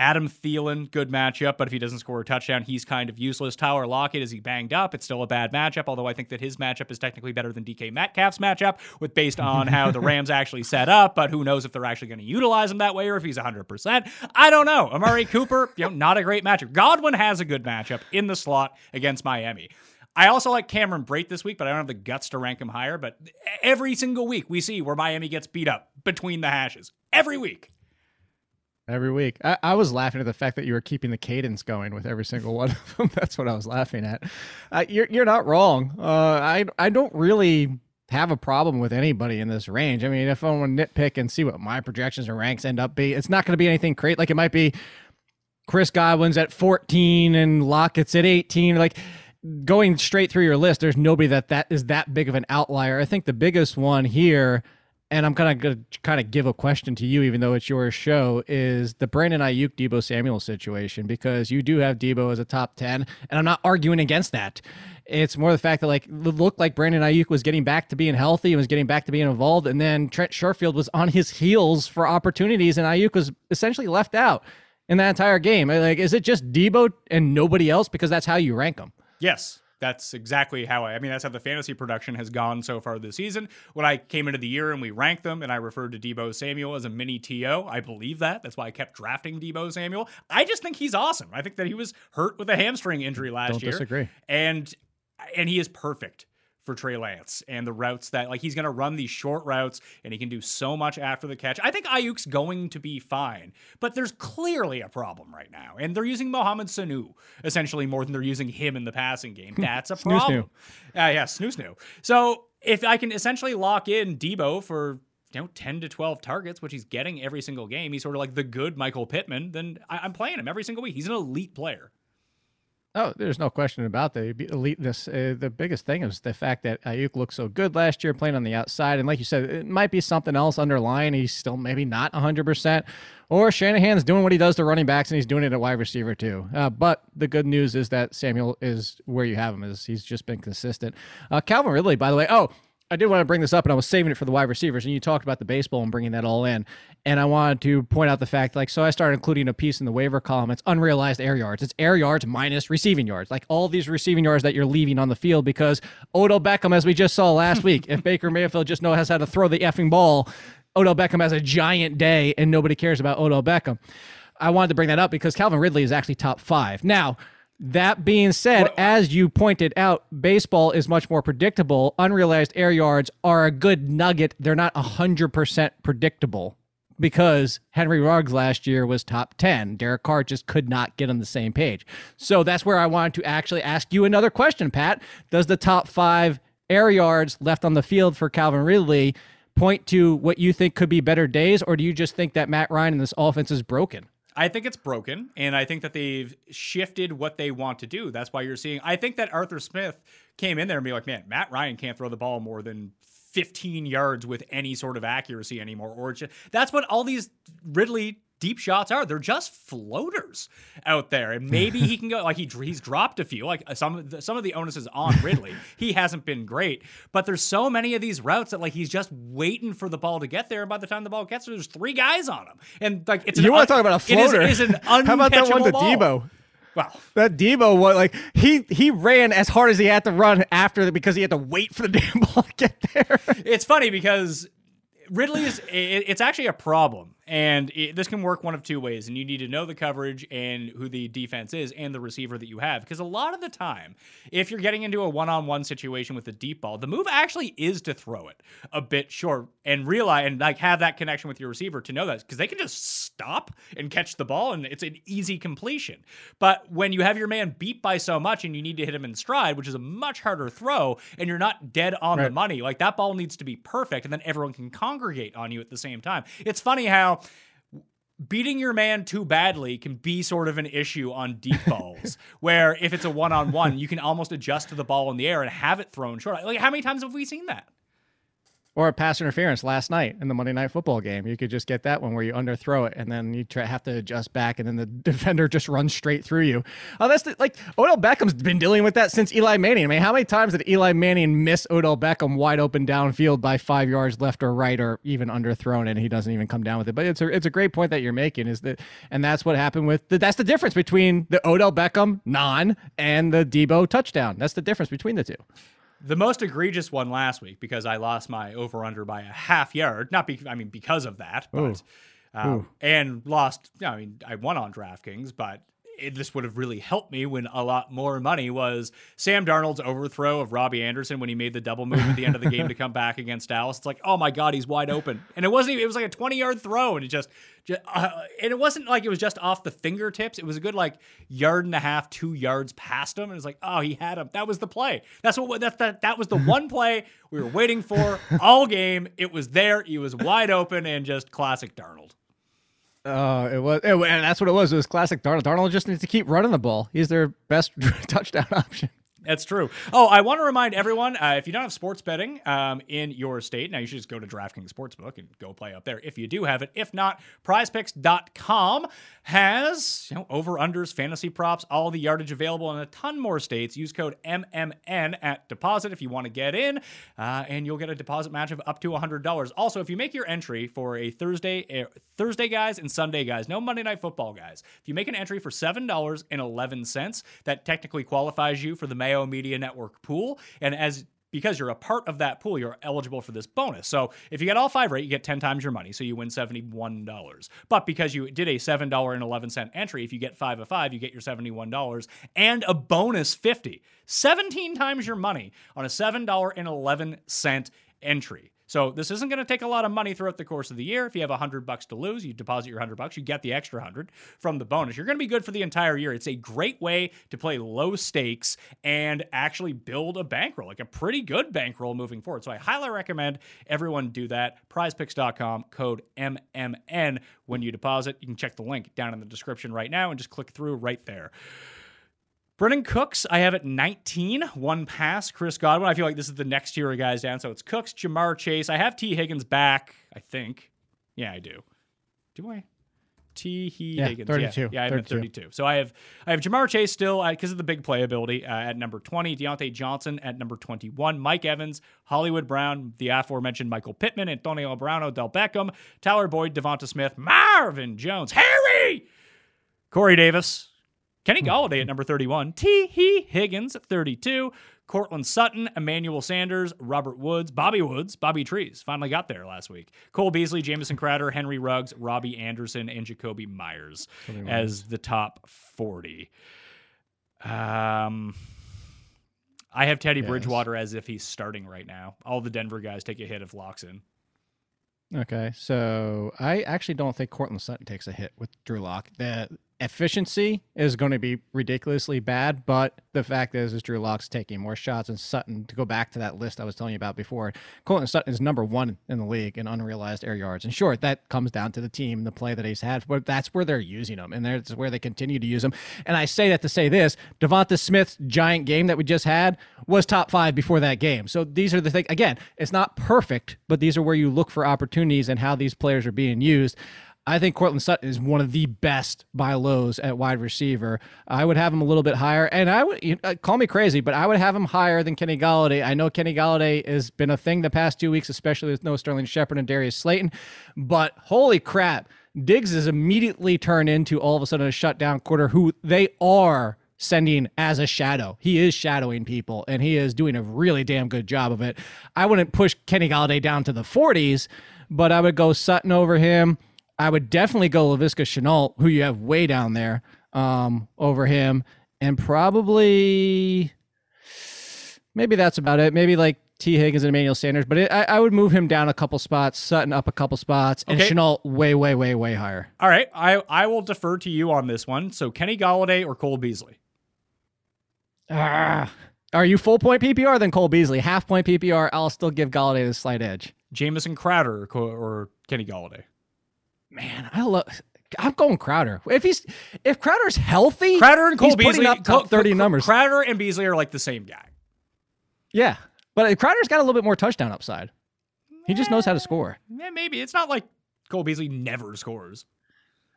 Adam Thielen, good matchup, but if he doesn't score a touchdown, he's kind of useless. Tyler Lockett, is he banged up? It's still a bad matchup, although I think that his matchup is technically better than DK Metcalf's matchup, with based on how the Rams actually set up, but who knows if they're actually going to utilize him that way or if he's 100%. I don't know. Amari Cooper, you know, not a great matchup. Godwin has a good matchup in the slot against Miami. I also like Cameron Brate this week, but I don't have the guts to rank him higher. But every single week we see where Miami gets beat up between the hashes. Every week. Every week. I, I, was laughing at the fact that you were keeping the cadence going with every single one of them. That's what I was laughing at. Uh, you're, you're not wrong. Uh, I, I don't really have a problem with anybody in this range. I mean, if I want to nitpick and see what my projections and ranks end up be, it's not going to be anything great. Like it might be Chris Godwin's at 14 and Lockett's at 18. Like going straight through your list, there's nobody that that is that big of an outlier. I think the biggest one here – and I'm kind of going to kind of give a question to you, even though it's your show, is the Brandon Aiyuk Deebo Samuel situation because you do have Deebo as a top 10, and I'm not arguing against that. It's more the fact that like it looked like Brandon Aiyuk was getting back to being healthy and was getting back to being involved, and then Trent Sherfield was on his heels for opportunities, and Aiyuk was essentially left out in that entire game. Like, is it just Deebo and nobody else because that's how you rank them? Yes that's exactly how I, I mean, that's how the fantasy production has gone so far this season. When I came into the year and we ranked them and I referred to Deebo Samuel as a mini TO, I believe that. That's why I kept drafting Deebo Samuel. I just think he's awesome. I think that he was hurt with a hamstring injury last Don't year. Disagree. And, and he is perfect for Trey Lance and the routes that like he's going to run these short routes and he can do so much after the catch. I think Aiyuk's going to be fine, but there's clearly a problem right now, and they're using Mohamed Sanu essentially more than they're using him in the passing game. That's a problem. Uh, yeah, snoo snoo. So if I can essentially lock in Deebo for you know, 10 to 12 targets, which he's getting every single game. He's sort of like the good Michael Pittman. Then I- am playing him every single week. He's an elite player. Oh, there's no question about the eliteness. Uh, the biggest thing is the fact that Aiyuk looked so good last year playing on the outside. And like you said, it might be something else underlying. He's still maybe not 100%. Or Shanahan's doing what he does to running backs and he's doing it at wide receiver too. Uh, but the good news is that Samuel is where you have him. Is He's just been consistent. Uh, Calvin Ridley, by the way. Oh, I did want to bring this up, and I was saving it for the wide receivers. And you talked about the baseball and bringing that all in. And I wanted to point out the fact, like, so I started including a piece in the waiver column. It's unrealized air yards. It's air yards minus receiving yards, like all these receiving yards that you're leaving on the field because Odell Beckham, as we just saw last week, if Baker Mayfield just knows how to throw the effing ball, Odell Beckham has a giant day, and nobody cares about Odell Beckham. I wanted to bring that up because Calvin Ridley is actually top five. Now, That being said, What- as you pointed out, baseball is much more predictable. Unrealized air yards are a good nugget. They're not 100% predictable because Henry Ruggs last year was top 10. Derek Carr just could not get on the same page. So that's where I wanted to actually ask you another question, Pat. Does the top five air yards left on the field for Calvin Ridley point to what you think could be better days, or do you just think that Matt Ryan and this offense is broken? I think it's broken, and I think that they've shifted what they want to do. That's why you're seeing. I think that Arthur Smith came in there and be like, "Man, Matt Ryan can't throw the ball more than 15 yards with any sort of accuracy anymore." Or just, that's what all these Ridley deep shots are. They're just floaters out there, and maybe he can go like he he's dropped a few. Like some of the, some of the onus is on Ridley. he hasn't been great, but there's so many of these routes that like he's just waiting for the ball to get there, and by the time the ball gets there, there's three guys on him, and like it's You wanna talk about a it is- floater. It is, an How about that one to ball. Deebo? Well, That Deebo was like he he ran as hard as he had to run after the, because he had to wait for the damn ball to get there. it's funny because Ridley is it, it's actually a problem, and it, this can work one of two ways. And you need to know the coverage and who the defense is and the receiver that you have, because a lot of the time, if you're getting into a one-on-one situation with a deep ball, the move actually is to throw it a bit short and realize and like have that connection with your receiver to know that because they can just stop and catch the ball and it's an easy completion. But when you have your man beat by so much and you need to hit him in stride, which is a much harder throw, and you're not dead on the money, like that ball needs to be perfect, and then everyone can congregate on you at the same time. It's funny how beating your man too badly can be sort of an issue on deep balls where if it's a one-on-one you can almost adjust to the ball in the air and have it thrown short. Like how many times have we seen that or a pass interference last night in the Monday Night Football game. You could just get that one where you underthrow it and then you try, have to adjust back, and then the defender just runs straight through you. Oh, that's the, like Odell Beckham's been dealing with that since Eli Manning. I mean, how many times did Eli Manning miss Odell Beckham wide open downfield by five yards left or right, or even underthrown, and he doesn't even come down with it? But it's a it's a great point that you're making. Is that and that's what happened with the, that's the difference between the Odell Beckham non and the Deebo touchdown. That's the difference between the two. The most egregious one last week because I lost my over under by a half yard. Not be, I mean because of that, but um, and lost. I mean I won on DraftKings, but it, this would have really helped me when a lot more money was Sam Darnold's overthrow of Robbie Anderson when he made the double move at the end of the game to come back against Dallas. It's like oh my god, he's wide open, and it wasn't. even- It was like a twenty yard throw, and it just. just uh, and it wasn't like it was just off the fingertips. It was a good like yard and a half, two yards past him, and it's like, oh, he had him. That was the play. That's what that that that was the one play we were waiting for all game. It was there. He was wide open and just classic Darnold. Uh, it was, it, and that's what it was. It was classic Darnold. Darnold just needs to keep running the ball. He's their best touchdown option. That's true. Oh, I want to remind everyone uh, if you don't have sports betting um, in your state, now you should just go to DraftKings Sportsbook and go play up there if you do have it. If not, prizepicks.com has you know, over unders, fantasy props, all the yardage available in a ton more states. Use code MMN at deposit if you want to get in, uh, and you'll get a deposit match of up to $100. Also, if you make your entry for a Thursday, uh, Thursday guys and Sunday guys, no Monday Night Football guys, if you make an entry for $7.11, that technically qualifies you for the Mayo Media Network pool. And as because you're a part of that pool, you're eligible for this bonus. So if you get all five right, you get 10 times your money. So you win $71. But because you did a $7.11 entry, if you get five of five, you get your $71 and a bonus 50. 17 times your money on a $7.11 entry. So this isn't going to take a lot of money throughout the course of the year. If you have 100 bucks to lose, you deposit your 100 bucks, you get the extra 100 from the bonus. You're going to be good for the entire year. It's a great way to play low stakes and actually build a bankroll, like a pretty good bankroll moving forward. So I highly recommend everyone do that. prizepicks.com code MMN when you deposit. You can check the link down in the description right now and just click through right there. Brandin Cooks, I have at 19, one pass. Chris Godwin, I feel like this is the next tier of guys down. So it's Cooks, Ja'Marr Chase. I have Tee Higgins back, I think. Yeah, I do. Do I? T. He Yeah, Higgins. 32, Yeah, yeah I have him at 32. 32. So I have I have Ja'Marr Chase still because of the big playability uh, at number 20. Diontae Johnson at number 21. Mike Evans, Hollywood Brown, the aforementioned Michael Pittman, Antonio Brown, Odell Beckham, Tyler Boyd, DeVonta Smith, Marvin Jones, Harry, Corey Davis, Kenny Golladay at number 31, T. He Higgins at 32, Courtland Sutton, Emmanuel Sanders, Robert Woods, Bobby Woods, Bobby Trees finally got there last week. Cole Beasley, Jamison Crowder, Henry Ruggs, Robbie Anderson, and Jakobi Meyers as the top 40. Um, I have Teddy Yes. Bridgewater as if he's starting right now. All the Denver guys take a hit if locks in. Okay, so I actually don't think Courtland Sutton takes a hit with Drew Lock. The efficiency is going to be ridiculously bad, but the fact is, is Drew Lock's taking more shots, and Sutton. To go back to that list I was telling you about before, Colton Sutton is number one in the league in unrealized air yards. And sure, that comes down to the team, the play that he's had, but that's where they're using him, and that's where they continue to use him. And I say that to say this: DeVonta Smith's giant game that we just had was top five before that game. So these are the things. Again, it's not perfect, but these are where you look for opportunities and how these players are being used. I think Courtland Sutton is one of the best by lows at wide receiver. I would have him a little bit higher, and I would you know, call me crazy, but I would have him higher than Kenny Golladay. I know Kenny Golladay has been a thing the past two weeks, especially with no Sterling Shepard and Darius Slayton. But holy crap, Diggs is immediately turned into all of a sudden a shutdown quarter who they are sending as a shadow. He is shadowing people, and he is doing a really damn good job of it. I wouldn't push Kenny Golladay down to the 40s, but I would go Sutton over him. I would definitely go Laviska Shenault, who you have way down there, um, over him, and probably maybe that's about it. Maybe like Tee Higgins and Emmanuel Sanders, but it, I, I would move him down a couple spots, Sutton up a couple spots, and Okay. Shenault way, way, way, way higher. All right, I I will defer to you on this one. So Kenny Golladay or Cole Beasley? Ah. Are you full point PPR? Then Cole Beasley. Half point PPR, I'll still give Golladay the slight edge. Jamison Crowder or, or Kenny Golladay? Man, I love. I'm going Crowder. If he's if Crowder's healthy, Crowder and Cole Beasley. up top 30 numbers. Crowder and Beasley are like the same guy. yeah, but Crowder's got a little bit more touchdown upside. He just knows how to eh, score. Yeah, maybe it's not like Cole Beasley never scores.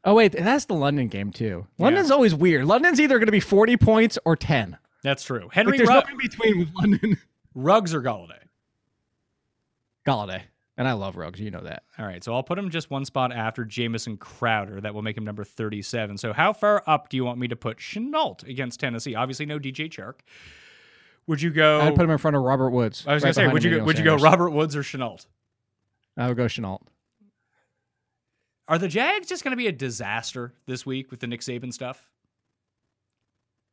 Oh wait, that's the London game too. London's always weird. London's either going to be 40 points or 10. That's true. Like Henry there's Rugg- between with London. Ruggs or Golladay. Golladay, and I love Ruggs. You know that. All right, so I'll put him just one spot after Jamison Crowder. That will make him number 37. So how far up do you want me to put Shenault against Tennessee? Obviously, no DJ Chark. Would you go? I'd put him in front of Robert Woods. I was right gonna say, would you go, would you go Robert Woods or Shenault? I would go Shenault. Are the Jags just going to be a disaster this week with the Nick Saban stuff?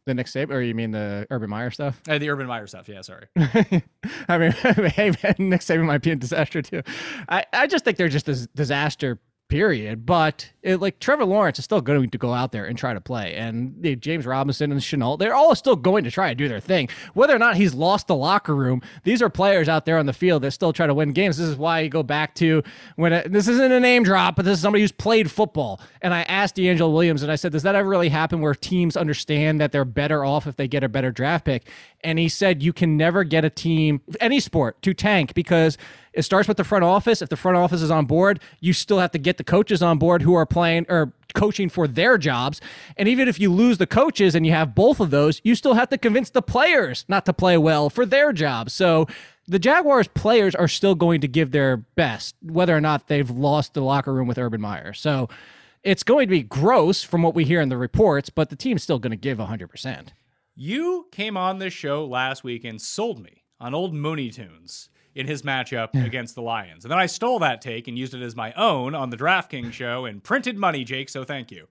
The Nick Saban, or you mean the Urban Meyer stuff? Uh, the Urban Meyer stuff. Yeah, sorry. I mean, hey, man, Nick Saban might be a disaster too. I, I just think they're just a disaster, period. But it, like Trevor Lawrence is still going to go out there and try to play, and eh, James Robinson and Shenault, they're all still going to try and do their thing. Whether or not he's lost the locker room, these are players out there on the field that still try to win games. This is why you go back to when it, this isn't a name drop, but this is somebody who's played football. And I asked DeAngelo Williams, and I said, "Does that ever really happen where teams understand that they're better off if they get a better draft pick?" And he said, "You can never get a team, any sport, to tank because." It starts with the front office. If the front office is on board, you still have to get the coaches on board who are playing or coaching for their jobs. And even if you lose the coaches and you have both of those, you still have to convince the players not to play well for their jobs. So the Jaguars players are still going to give their best, whether or not they've lost the locker room with Urban Meyer. So it's going to be gross from what we hear in the reports, but the team's still going to give 100%. You came on this show last week and sold me on old Mooney Tunes in his matchup against the Lions. And then I stole that take and used it as my own on the DraftKings show and printed money, Jake, so thank you.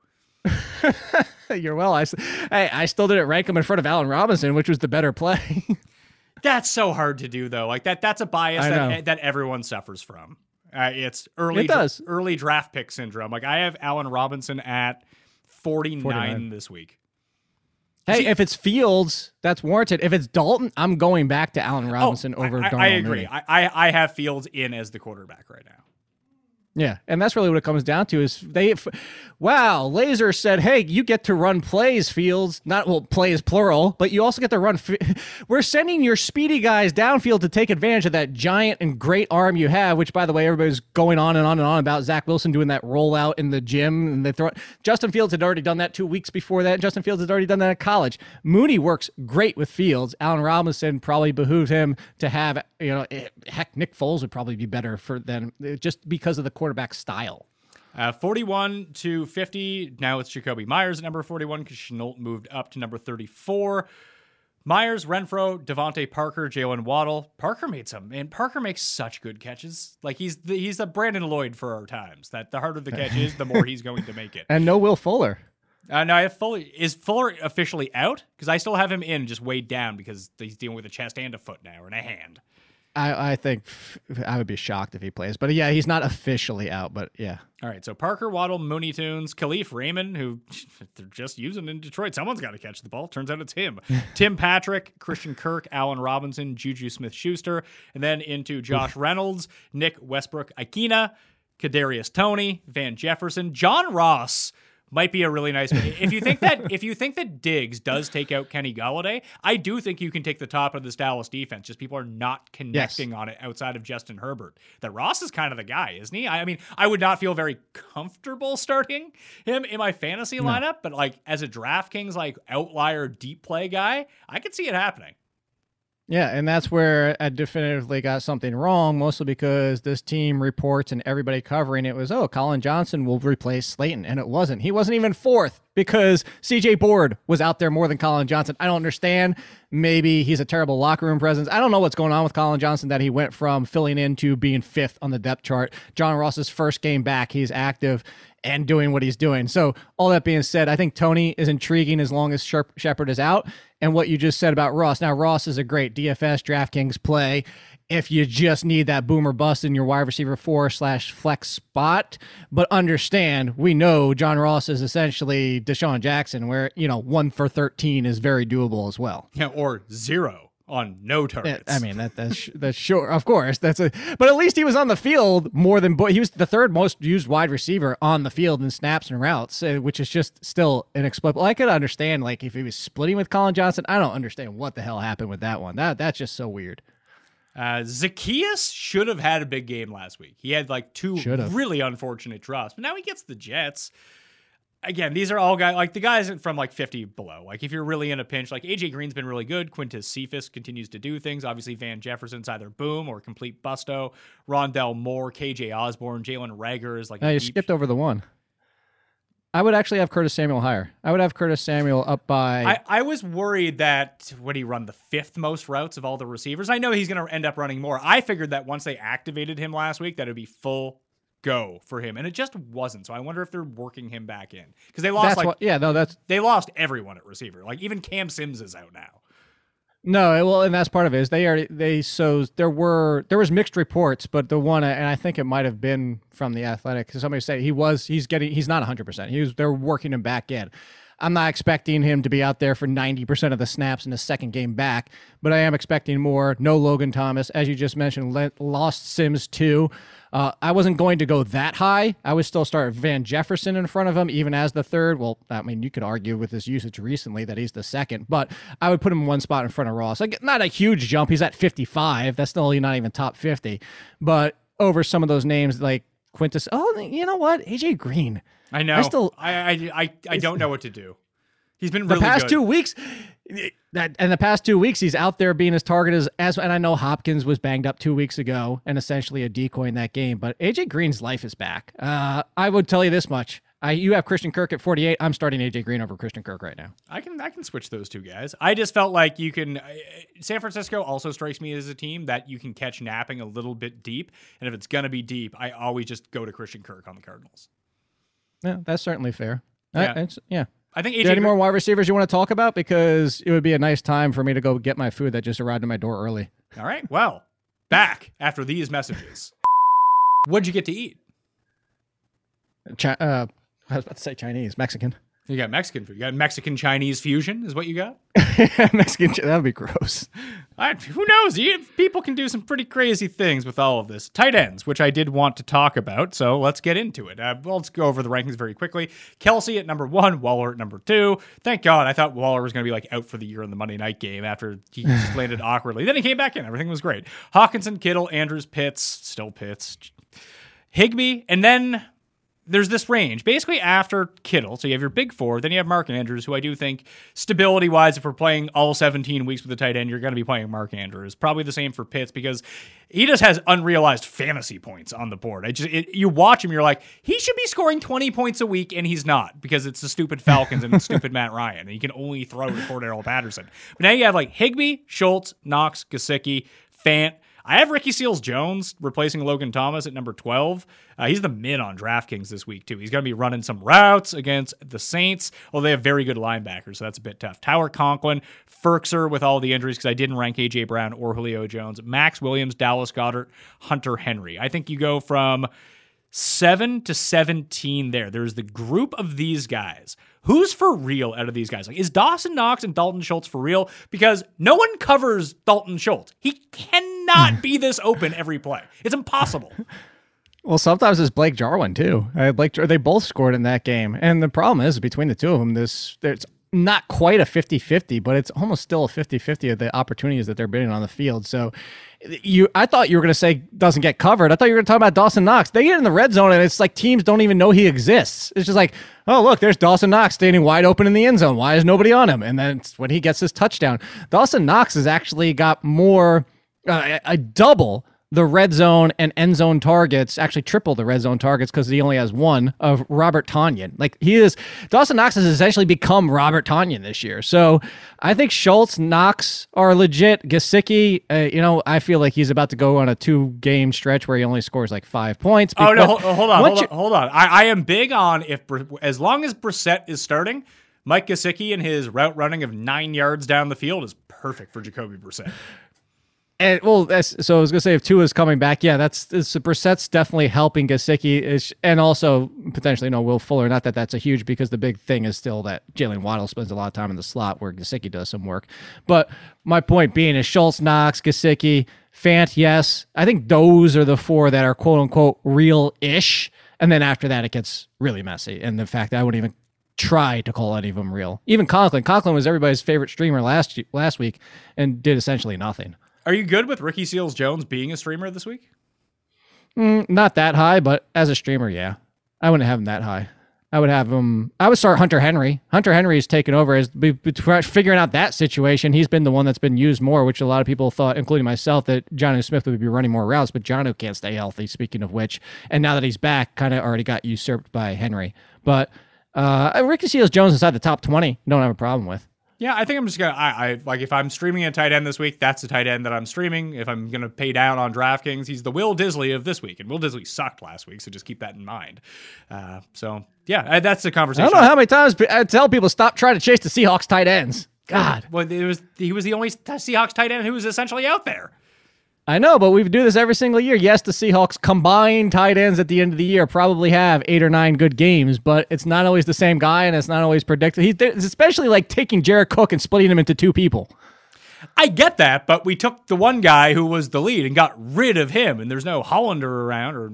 You're well. I, hey, I still didn't rank him in front of Allen Robinson, which was the better play. That's so hard to do though. Like that that's a bias that that everyone suffers from. Uh, it's early It does. early draft pick syndrome. Like I have Allen Robinson at 49, 49. this week. Hey, See- if it's Fields, that's warranted. If it's Dalton, I'm going back to Allen oh, Robinson Oh, over I, I, I agree. I, I I have Fields in as the quarterback right now. Yeah, and that's really what it comes down to is they. f- Wow, Lazor said, "Hey, you get to run plays, Fields. Not well, plays plural, but you also get to run. Fi- We're sending your speedy guys downfield to take advantage of that giant and great arm you have. Which, by the way, everybody's going on and on and on about Zach Wilson doing that rollout in the gym, and they throw. Justin Fields had already done that two weeks before that. Justin Fields had already done that at college. Mooney works great with Fields. Allen Robinson probably behooved him to have. You know, eh, heck, Nick Foles would probably be better for than eh, just because of the quarterback style. Uh, 41 to 50. Now it's Jakobi Meyers at number 41 because Shenault moved up to number 34. Meyers, Renfro, DeVante Parker, Jaylen Waddle. Parker made some, and Parker makes such good catches. Like he's the, he's the Brandon Lloyd for our times. That the harder the catch is, the more he's going to make it. And no Will Fuller. Uh, no, I have Fuller. Is Fuller officially out? Because I still have him in, just weighed down because he's dealing with a chest and a foot now, and a hand. I, I think I would be shocked if he plays, but yeah, he's not officially out. But yeah, All right, so Parker, Waddle, Mooney Tunes, Kalif Raymond, who they're just using in Detroit. Someone's got to catch the ball. Turns out it's him. Tim Patrick, Christian Kirk, Allen Robinson, Juju Smith Schuster, and then into Josh Reynolds, Nick Westbrook, Ikena, Kadarius Toney, Van Jefferson, John Ross might be a really nice. If you think that if you think that Diggs does take out Kenny Golladay, I do think you can take the top of this Dallas defense. Just people are not connecting on it outside of Justin Herbert. That Ross is kind of the guy, isn't he? I, I mean, I would not feel very comfortable starting him in my fantasy lineup, but like as a DraftKings like outlier deep play guy, I could see it happening. Yeah, and that's where I definitively got something wrong, mostly because this team reports and everybody covering it was, oh, Collin Johnson will replace Slayton. And it wasn't. He wasn't even fourth because CJ Board was out there more than Collin Johnson. I don't understand. Maybe he's a terrible locker room presence. I don't know what's going on with Collin Johnson that he went from filling in to being fifth on the depth chart. John Ross's first game back, he's active and doing what he's doing. So, all that being said, I think Toney is intriguing as long as Shepard is out. And what you just said about Ross. Now, Ross is a great DFS DraftKings play if you just need that boomer bust in your wide receiver four slash flex spot. But understand, we know John Ross is essentially DeSean Jackson, where, you know, one for 13 is very doable as well. Yeah, or zero on no targets. I mean that that's that's sure, of course. That's a but at least he was on the field more than he was the third most used wide receiver on the field in snaps and routes, which is just still inexplicable. I could understand like if he was splitting with Collin Johnson. I don't understand what the hell happened with that one. That that's just so weird. Uh, Zaccheaus should have had a big game last week. He had like 2 Should've. really unfortunate drops, but now he gets the Jets again, these are all guys like the guys from like 50 below. Like if you're really in a pinch, like AJ Green's been really good. Quintez Cephus continues to do things. Obviously, Van Jefferson's either boom or complete busto. Rondale Moore, KJ Osborn, Jalen Reagor is like. No, you deep- skipped over the one. I would actually have Curtis Samuel higher. I would have Curtis Samuel up by. I, I was worried that would he run the fifth most routes of all the receivers? I know he's going to end up running more. I figured that once they activated him last week, that it'd be full go for him, and it just wasn't. So I wonder if they're working him back in because they lost that's like what, yeah, no, that's they lost everyone at receiver. Like even Cam Sims is out now. No, well, and that's part of it. Is they already they so there were there was mixed reports, but the one and I think it might have been from the Athletic. Because somebody said he was he's getting he's not 100. percent He was they're working him back in. I'm not expecting him to be out there for 90% of the snaps in the second game back, but I am expecting more. No Logan Thomas, as you just mentioned, lost Sims too. Uh, I wasn't going to go that high. I would still start Van Jefferson in front of him, even as the third. Well, I mean, you could argue with his usage recently that he's the second, but I would put him one spot in front of Ross. Like, not a huge jump. He's at 55. That's still not even top 50. But over some of those names like Quintez, oh, you know what? AJ Green. I know. I still- I I I, I don't know what to do. He's been the really past good. two weeks that and the past two weeks he's out there being as targeted as, as and I know Hopkins was banged up two weeks ago and essentially a decoy in that game, but AJ Green's life is back. Uh, I would tell you this much. I, you have Christian Kirk at 48. I'm starting AJ Green over Christian Kirk right now. I can I can switch those two guys. I just felt like you can. uh, San Francisco also strikes me as a team that you can catch napping a little bit deep, and if it's gonna be deep, I always just go to Christian Kirk on the Cardinals. Yeah, that's certainly fair. Yeah. it's- yeah. I think Do AJ. any more wide receivers you want to talk about? Because it would be a nice time for me to go get my food that just arrived at my door early. All right. Well, back after these messages. What'd you get to eat? Chi- uh, I was about to say Chinese, Mexican. You got Mexican food. You got Mexican Chinese fusion, is what you got. Mexican, that would be gross. I, who knows? You, people can do some pretty crazy things with all of this. Tight ends, which I did want to talk about, so let's get into it. Uh, well, let's go over the rankings very quickly. Kelsey at number one, Waller at number two. Thank God, I thought Waller was going to be like out for the year in the Monday night game after he just landed awkwardly. Then he came back in. Everything was great. Hockenson, Kittle, Andrews, Pitts, still Pitts. Higbee, and then there's this range. Basically, after Kittle, so you have your big four, then you have Mark Andrews, who I do think stability wise, if we're playing all 17 weeks with the tight end, you're going to be playing Mark Andrews. Probably the same for Pitts because he just has unrealized fantasy points on the board. I just it, you watch him, you're like, he should be scoring 20 points a week, and he's not because it's the stupid Falcons and the stupid Matt Ryan, and he can only throw to Cordarrelle Patterson. But now you have like Higbee, Schultz, Knox, Gesicki, Fant. I have Ricky Seals Jones replacing Logan Thomas at number 12. Uh, he's the mid on DraftKings this week, too. He's going to be running some routes against the Saints. Well, they have very good linebackers, so that's a bit tough. Tyler Conklin, Firkser with all the injuries because I didn't rank A.J. Brown or Julio Jones, Maxx Williams, Dallas Goedert, Hunter Henry. I think you go from 7 to 17 there. There's the group of these guys. Who's for real out of these guys? Like, is Dawson Knox and Dalton Schultz for real? Because no one covers Dalton Schultz. He cannot be this open every play. It's impossible. Well, sometimes it's Blake Jarwin too. Uh, Blake, they both scored in that game, and the problem is between the two of them, this there's not quite a 50-50, but it's almost still a 50-50 of the opportunities that they're bidding on the field. So you I thought you were going to say doesn't get covered. I thought you were going to talk about Dawson Knox. They get in the red zone and it's like teams don't even know he exists. It's just like, "Oh, look, there's Dawson Knox standing wide open in the end zone. Why is nobody on him?" And then when he gets his touchdown, Dawson Knox has actually got more uh, a double the red zone and end zone targets, actually triple the red zone targets because he only has one of Robert Tonyan. Like he is, Dawson Knox has essentially become Robert Tonyan this year. So I think Schultz, Knox are legit. Gesicki, uh, you know, I feel like he's about to go on a two game stretch where he only scores like five points. Oh no, hold, hold on, hold on, hold on. I, I am big on if as long as Brissett is starting, Mike Gesicki and his route running of nine yards down the field is perfect for Jacoby Brissett. And well, so I was gonna say if Tua is coming back, yeah, that's, that's Brissett's definitely helping Gesicki, and also potentially you know Will Fuller. Not that that's a huge because the big thing is still that Jaylen Waddle spends a lot of time in the slot where Gesicki does some work. But my point being is Schultz, Knox, Gesicki, Fant, yes, I think those are the four that are quote unquote real ish, and then after that it gets really messy. And the fact that I wouldn't even try to call any of them real. Even Conklin, Conklin was everybody's favorite streamer last last week and did essentially nothing. Are you good with Ricky Seals Jones being a streamer this week? Mm, not that high, but as a streamer, yeah, I wouldn't have him that high. I would have him. I would start Hunter Henry. Hunter Henry is taken over as be, be, figuring out that situation. He's been the one that's been used more, which a lot of people thought, including myself, that Jonnu Smith would be running more routes, but Jonnu can't stay healthy. Speaking of which, and now that he's back, kind of already got usurped by Henry. But uh, Ricky Seals Jones inside the top twenty, don't have a problem with. Yeah, I think I'm just gonna. I, I, like if I'm streaming a tight end this week, that's the tight end that I'm streaming. If I'm gonna pay down on DraftKings, he's the Will Dissly of this week, and Will Dissly sucked last week, so just keep that in mind. Uh, so yeah, that's the conversation. I don't know how many times I tell people stop trying to chase the Seahawks tight ends. God, well, it was he was the only Seahawks tight end who was essentially out there. I know, but we do this every single year. Yes, the Seahawks combined tight ends at the end of the year probably have eight or nine good games, but it's not always the same guy, and it's not always predicted. He's especially like taking Jared Cook and splitting him into two people. I get that, but we took the one guy who was the lead and got rid of him, and there's no Hollander around or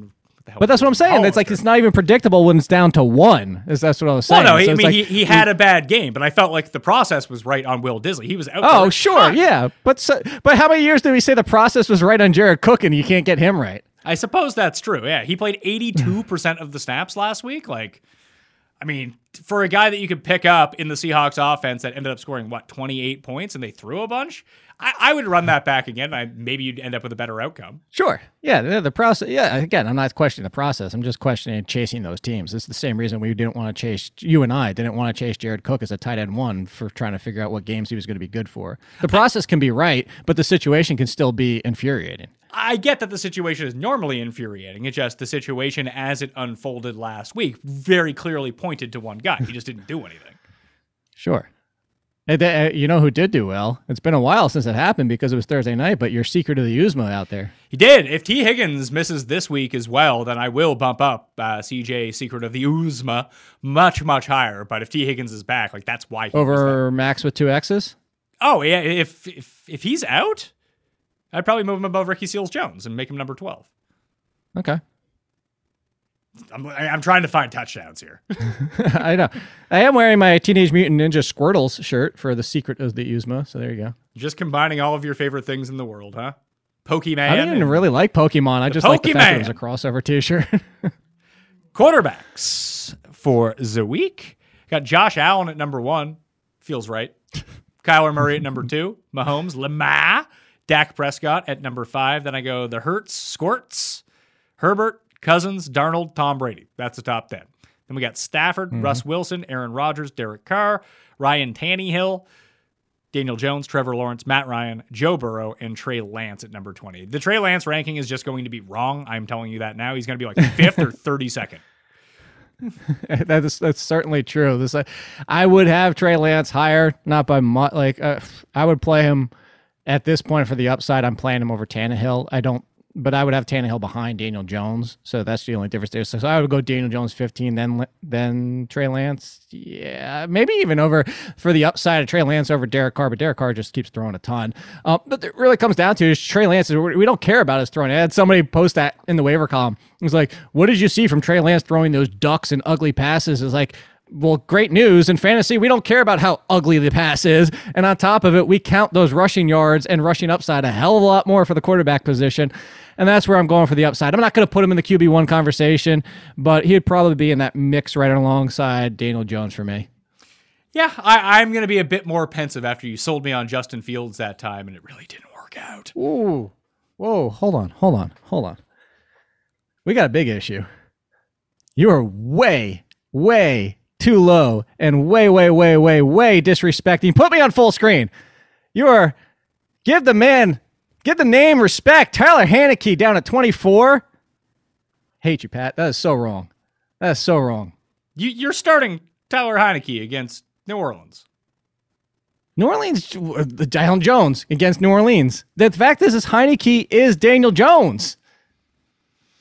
but that's what I'm saying. It's like it's not even predictable when it's down to one. Is that's what I was saying? Well, no, so I mean like, he, he had a bad game, but I felt like the process was right on Will Dissly. He was out. Oh, sure, yeah, but so, but how many years did we say the process was right on Jared Cook and you can't get him right? I suppose that's true. Yeah, he played 82 percent of the snaps last week. Like, I mean, for a guy that you could pick up in the Seahawks offense that ended up scoring what 28 points and they threw a bunch. I, I would run that back again. I, maybe you'd end up with a better outcome. Sure. Yeah. The, the, process. Yeah. Again, I'm not questioning the process. I'm just questioning chasing those teams. It's the same reason we didn't want to chase. You and I didn't want to chase Jared Cook as a tight end one for trying to figure out what games he was going to be good for. The process can be right, but the situation can still be infuriating. I get that the situation is normally infuriating. It's just the situation as it unfolded last week very clearly pointed to one guy. He just didn't do anything. Sure. Uh, you know who did do well? It's been a while since it happened because it was Thursday night, but your secret of the Uzomah out there. He did. If Tee Higgins misses this week as well, then I will bump up uh, CJ secret of the Uzomah much, much higher. But if Tee Higgins is back, like that's why over Max with two X's. Oh yeah, if if if he's out, I'd probably move him above Ricky Seals Jones and make him number twelve. Okay. I'm, I'm trying to find touchdowns here. I know. I am wearing my Teenage Mutant Ninja Squirtles shirt for the secret of the Uzomah. So there you go. Just combining all of your favorite things in the world, huh? Pokemon. I didn't even really like Pokemon. I just like the fact that it was a crossover T-shirt. Quarterbacks for the week got Josh Allen at number one. Feels right. Kyler Murray at number two. Mahomes, Lamar, Dak Prescott at number five. Then I go the Hurts, Squirts, Herbert, Cousins, Darnold, Tom Brady. That's the top 10. Then we got Stafford, mm-hmm. Russ Wilson, Aaron Rodgers, Derek Carr, Ryan Tannehill, Daniel Jones, Trevor Lawrence, Matt Ryan, Joe Burrow, and Trey Lance at number 20. The Trey Lance ranking is just going to be wrong. I'm telling you that now. He's going to be like fifth or 32nd. that is that's certainly true. This uh, I would have Trey Lance higher, not by much. Like uh, I would play him at this point for the upside. I'm playing him over Tannehill. I don't but I would have Tannehill behind Daniel Jones, so that's the only difference there. So, so, I would go Daniel Jones 15, then then Trey Lance, yeah, maybe even over for the upside of Trey Lance over Derek Carr, but Derek Carr just keeps throwing a ton. Um, but it really comes down to is Trey Lance. We don't care about his throwing. I had somebody post that in the waiver column. It was like, "What did you see from Trey Lance throwing those ducks and ugly passes?" Is like well, great news. In fantasy, we don't care about how ugly the pass is. And on top of it, we count those rushing yards and rushing upside a hell of a lot more for the quarterback position. And that's where I'm going for the upside. I'm not going to put him in the QB1 conversation, but he'd probably be in that mix right alongside Daniel Jones for me. Yeah, I, am going to be a bit more pensive after you sold me on Justin Fields that time, and it really didn't work out. Ooh. Whoa, hold on, hold on, hold on. We got a big issue. You are way, way too low and way, way, way, way, way disrespecting. Put me on full screen. You are give the man, give the name respect. Tyler Heinicke down at 24. Hate you, Pat. That is so wrong. That is so wrong. You, you're starting Tyler Heinicke against New Orleans. New Orleans, the Daniel Jones against New Orleans. The fact is, is Heinicke is Daniel Jones.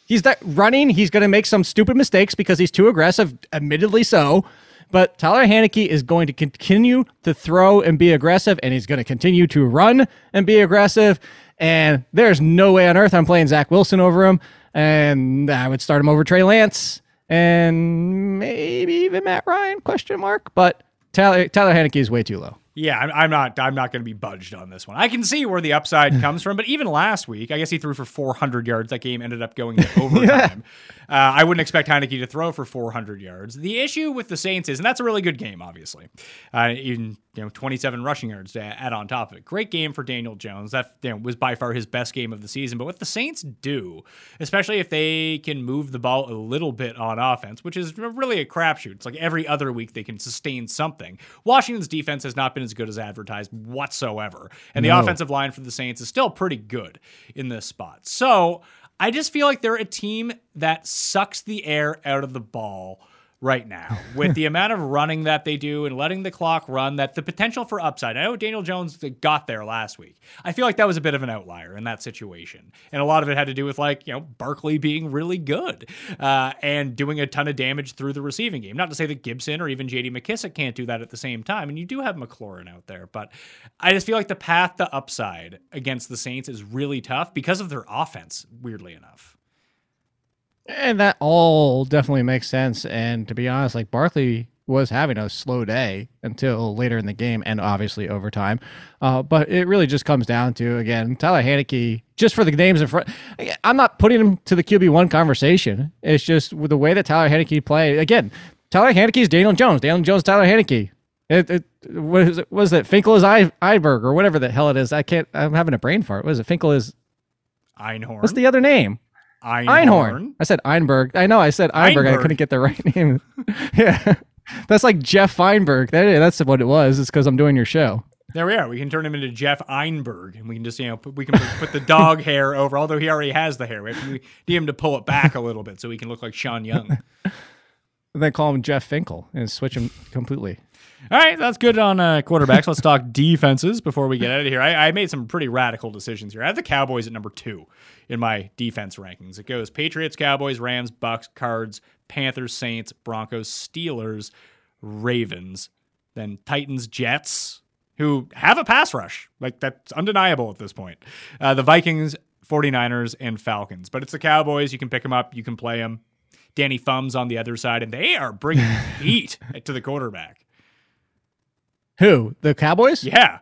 He's that running. He's going to make some stupid mistakes because he's too aggressive, admittedly so. But Tyler Heinicke is going to continue to throw and be aggressive, and he's going to continue to run and be aggressive. And there's no way on earth I'm playing Zach Wilson over him. And I would start him over Trey Lance and maybe even Matt Ryan, question mark. But Tyler, Tyler Heinicke is way too low. Yeah, I'm, I'm not. I'm not going to be budged on this one. I can see where the upside comes from, but even last week, I guess he threw for 400 yards. That game ended up going to overtime. yeah. uh, I wouldn't expect Heinicke to throw for 400 yards. The issue with the Saints is, and that's a really good game, obviously. Uh, even you know 27 rushing yards to add on top of it. Great game for Daniel Jones. That you know, was by far his best game of the season. But what the Saints do, especially if they can move the ball a little bit on offense, which is really a crapshoot. It's like every other week they can sustain something. Washington's defense has not been as good as advertised whatsoever, and the offensive line for the Saints is still pretty good in this spot. So I just feel like they're a team that sucks the air out of the ball right now with the amount of running that they do and letting the clock run that the potential for upside. I know Daniel Jones got there last week. I feel like that was a bit of an outlier in that situation. And a lot of it had to do with like, you know, Barkley being really good uh, and doing a ton of damage through the receiving game. Not to say that Gibson or even JD McKissic can't do that at the same time. And you do have McLaurin out there, but I just feel like the path to upside against the Saints is really tough because of their offense, weirdly enough. And that all definitely makes sense. And to be honest, like Barkley was having a slow day until later in the game and obviously overtime. Uh, but it really just comes down to, again, Tyler Heinicke, just for the names in front. I'm not putting him to the QB1 conversation. It's just with the way that Tyler Heinicke played. Again, Tyler Heinicke is Daniel Jones. Daniel Jones, Tyler Heinicke. It, it, what is it? Was it Finkel is I, Iberg or whatever the hell it is? I can't. I'm having a brain fart. What is it? Finkel is Einhorn. What's the other name? Einhorn. Einhorn. I said Einberg. I know I said Einberg. Einberg. I couldn't get the right name. yeah. That's like Jeff Feinberg. That, that's what it was. It's because I'm doing your show. There we are. We can turn him into Jeff Einberg, and we can just you know put, we can put, put the dog hair over. Although he already has the hair, we need him to pull it back a little bit so he can look like Sean Young. and then call him Jeff Finkel and switch him completely. All right, that's good on uh, quarterbacks. Let's talk defenses before we get out of here. I, I, made some pretty radical decisions here. I have the Cowboys at number two in my defense rankings. It goes Patriots, Cowboys, Rams, Bucks, Cards, Panthers, Saints, Broncos, Steelers, Ravens, then Titans, Jets, who have a pass rush. Like that's undeniable at this point. Uh, the Vikings, 49ers, and Falcons. But it's the Cowboys. You can pick them up, you can play them. Danny Thumbs on the other side, and they are bringing heat to the quarterback. Who? The Cowboys? Yeah.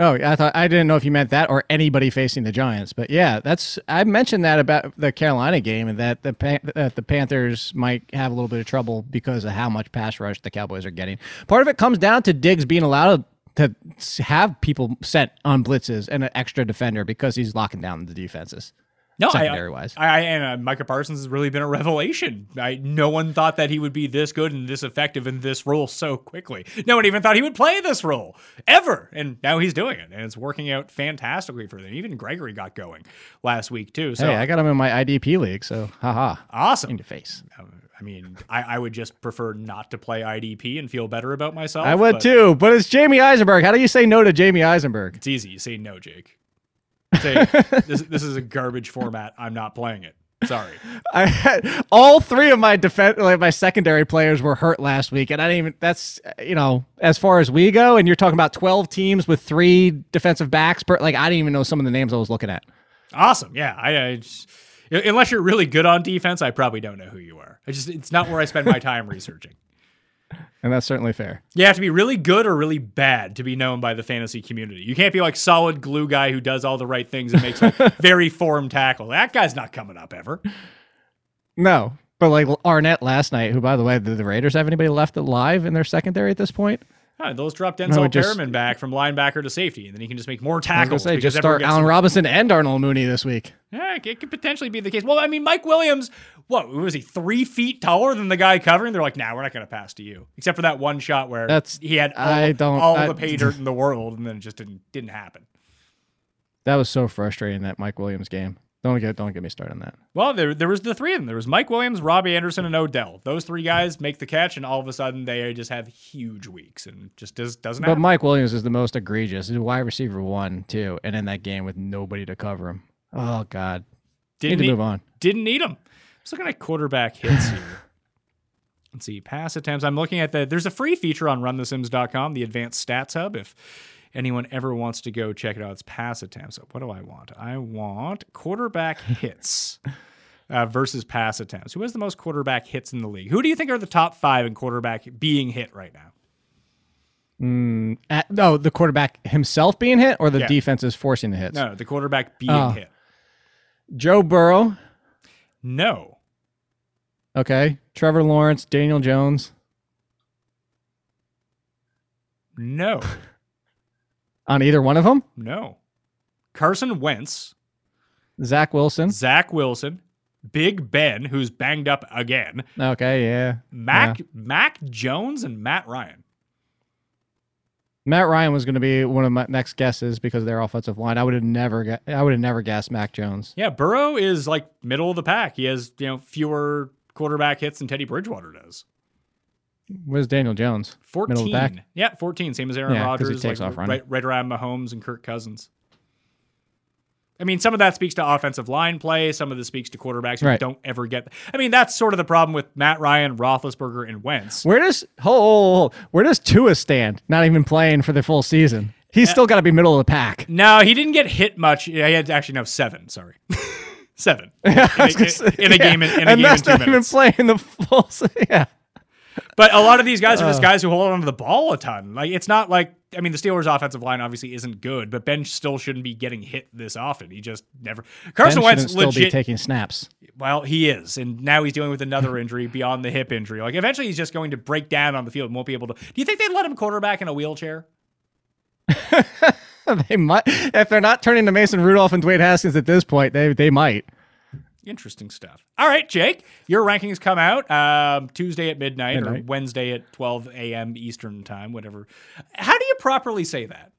Oh, I thought I didn't know if you meant that or anybody facing the Giants, but yeah, that's I mentioned that about the Carolina game and that the that the Panthers might have a little bit of trouble because of how much pass rush the Cowboys are getting. Part of it comes down to Diggs being allowed to have people set on blitzes and an extra defender because he's locking down the defenses. No, secondary wise. I, I and uh, Micah Parsons has really been a revelation. I, no one thought that he would be this good and this effective in this role so quickly. No one even thought he would play this role ever, and now he's doing it, and it's working out fantastically for them. Even Gregory got going last week too. So hey, I got him in my IDP league, so haha. awesome. In your face. I mean, I, I would just prefer not to play IDP and feel better about myself. I would but too, but it's Jamey Eisenberg. How do you say no to Jamey Eisenberg? It's easy. You say no, Jake. Say this, this is a garbage format. I'm not playing it. Sorry. I had all three of my defense, like my secondary players were hurt last week, and I didn't even. That's you know, as far as we go, and you're talking about 12 teams with three defensive backs. Per, like I didn't even know some of the names I was looking at. Awesome. Yeah. I, I just, unless you're really good on defense, I probably don't know who you are. I just it's not where I spend my time researching. And that's certainly fair. You have to be really good or really bad to be known by the fantasy community. You can't be like solid glue guy who does all the right things and makes a very form tackle. That guy's not coming up ever. No, but like Arnette last night, who by the way, do the Raiders have anybody left alive in their secondary at this point? Huh, those drop Denzel just- Perryman back from linebacker to safety, and then he can just make more I was tackles. say, just start Allen Robinson and Darnell Mooney this week. Yeah, it it could potentially be the case. Well, I mean, Mike Williams, what was he three feet taller than the guy covering? They're like, nah, we're not going to pass to you, except for that one shot where That's- he had all, I don't- all I- the pay dirt in the world, and then it just didn't didn't happen. That was so frustrating that Mike Williams game. Don't get don't get me started on that. Well, there there was the three of them. There was Mike Williams, Robbie Anderson, and Odell. Those three guys make the catch, and all of a sudden they just have huge weeks, and just does, doesn't But happen. Mike Williams is the most egregious. He's a wide receiver one too, and in that game with nobody to cover him. Oh God, need didn't to need, move on. didn't need him. Just looking at quarterback hits here. Let's see, pass attempts. I'm looking at the. There's a free feature on RunTheSims.com, the Advanced Stats Hub. If anyone ever wants to go check it out, it's pass attempts. What do I want? I want quarterback hits uh, versus pass attempts. Who has the most quarterback hits in the league? Who do you think are the top five in quarterback being hit right now? At, no, the quarterback himself being hit, or the Yeah. defense is forcing the hits. No, the quarterback being Oh. hit. Joe Burrow. No. Okay, Trevor Lawrence, Daniel Jones, No. on either one of them. no. Carson Wentz, Zach Wilson. Zach Wilson, Big Ben, who's banged up again, Okay, yeah. Mac Yeah. Mac Jones, and Matt Ryan. Matt Ryan was going to be one of my next guesses because of their offensive line. I would have never, gu- I would have never guessed Mac Jones. Yeah, Burrow is like middle of the pack. He has you know fewer quarterback hits than Teddy Bridgewater does. Where's Daniel Jones? Middle of the Fourteen. Yeah, fourteen. Same as Aaron Yeah, 'cause he takes like, off running. right, right around Mahomes and Kirk Cousins. I mean, some of that speaks to offensive line play. Some of this speaks to quarterbacks who Right. don't ever get. I mean, that's sort of the problem with Matt Ryan, Roethlisberger, and Wentz. Where does hold. where does Tua stand? Not even playing for the full season. He's still got to be middle of the pack. No, he didn't get hit much. Yeah, he had actually no seven. Sorry, seven in a, I was say, in a yeah. game in, in a and game that's in two not even playing the full. Yeah, But a lot of these guys are Uh. just guys who hold on to the ball a ton. Like it's not like I mean the Steelers' offensive line obviously isn't good, but Ben still shouldn't be getting hit this often. He just never. Carson ben Wentz still be taking snaps. well, he is, and now he's dealing with another injury beyond the hip injury. Like eventually he's just going to break down on the field and won't be able to. Do you think they'd let him quarterback in a wheelchair? they might if they're not turning to Mason Rudolph and Dwayne Haskins at this point. They they might. Interesting stuff. All right, Jake, your rankings come out um, Tuesday at midnight, or Wednesday at 12 a.m. Eastern time, whatever. How do you properly say that?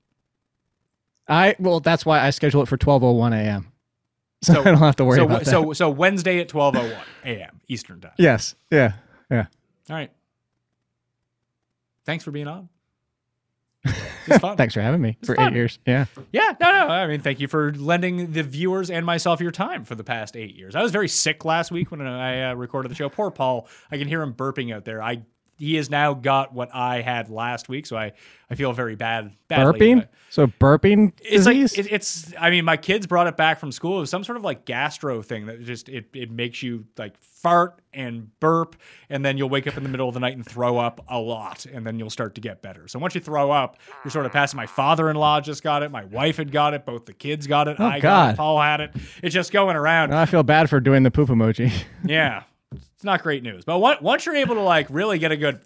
I well, that's why I schedule it for twelve oh one a.m. So, So- I don't have to worry so, about that. so, so Wednesday at 12:01 a.m. Eastern time. yes, yeah, yeah. All right. Thanks for being on. Thanks for having me for fun. eight years. Yeah. Yeah, no, no. I mean, thank you for lending the viewers and myself your time for the past eight years. I was very sick last week when I uh, recorded the show. Poor Paul. I can hear him burping out there. I he has now got what I had last week, so I, I feel very bad. badly Burping. So burping It's disease. like it, it's. I mean, my kids brought it back from school. It was some sort of like gastro thing that just it it makes you like fart and burp, and then you'll wake up in the middle of the night and throw up a lot, and then you'll start to get better. So once you throw up, you're sort of passing. My father-in-law just got it. My wife had got it. Both the kids got it. Oh, I got Oh, God. it. Paul had it. It's just going around. I feel bad for doing the poop emoji. Yeah, it's not great news. But what, once you're able to like really get a good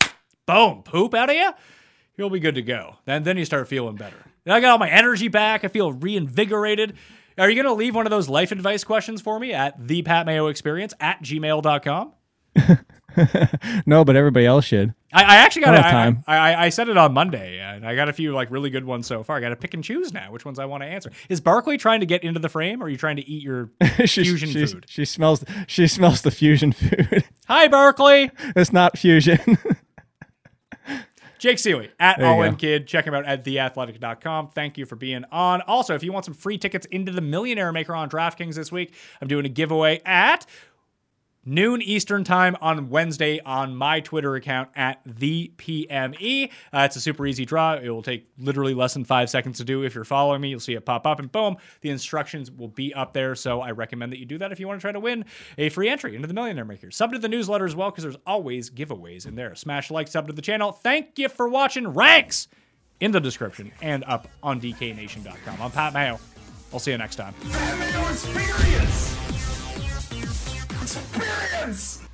boom poop out of you, you'll be good to go. Then then you start feeling better. Then I got all my energy back. I feel reinvigorated. Are you going to leave one of those life advice questions for me at the Pat Mayo Experience at gmail.com? no, but everybody else should. I, I actually got I I, time. I, I, I said it on Monday, and I got a few like really good ones so far. I got to pick and choose now which ones I want to answer. Is Barkley trying to get into the frame, or are you trying to eat your She- fusion she, food? She smells. She smells the fusion food. Hi, Barkley. it's not fusion. Jake Ciely at There All In. Kid. Check him out at theathletic.com. Thank you for being on. Also, if you want some free tickets into the Millionaire Maker on DraftKings this week, I'm doing a giveaway at noon Eastern time on Wednesday on my Twitter account at the PME. Uh, it's a super easy draw. It will take literally less than five seconds to do. If you're following me, you'll see it pop up, and boom, the instructions will be up there. So I recommend that you do that if you want to try to win a free entry into the Millionaire Maker. Sub to the newsletter as well because there's always giveaways in there. Smash like, sub to the channel. Thank you for watching. Ranks in the description and up on DKNation.com. I'm Pat Mayo. I'll see you next time. Experience!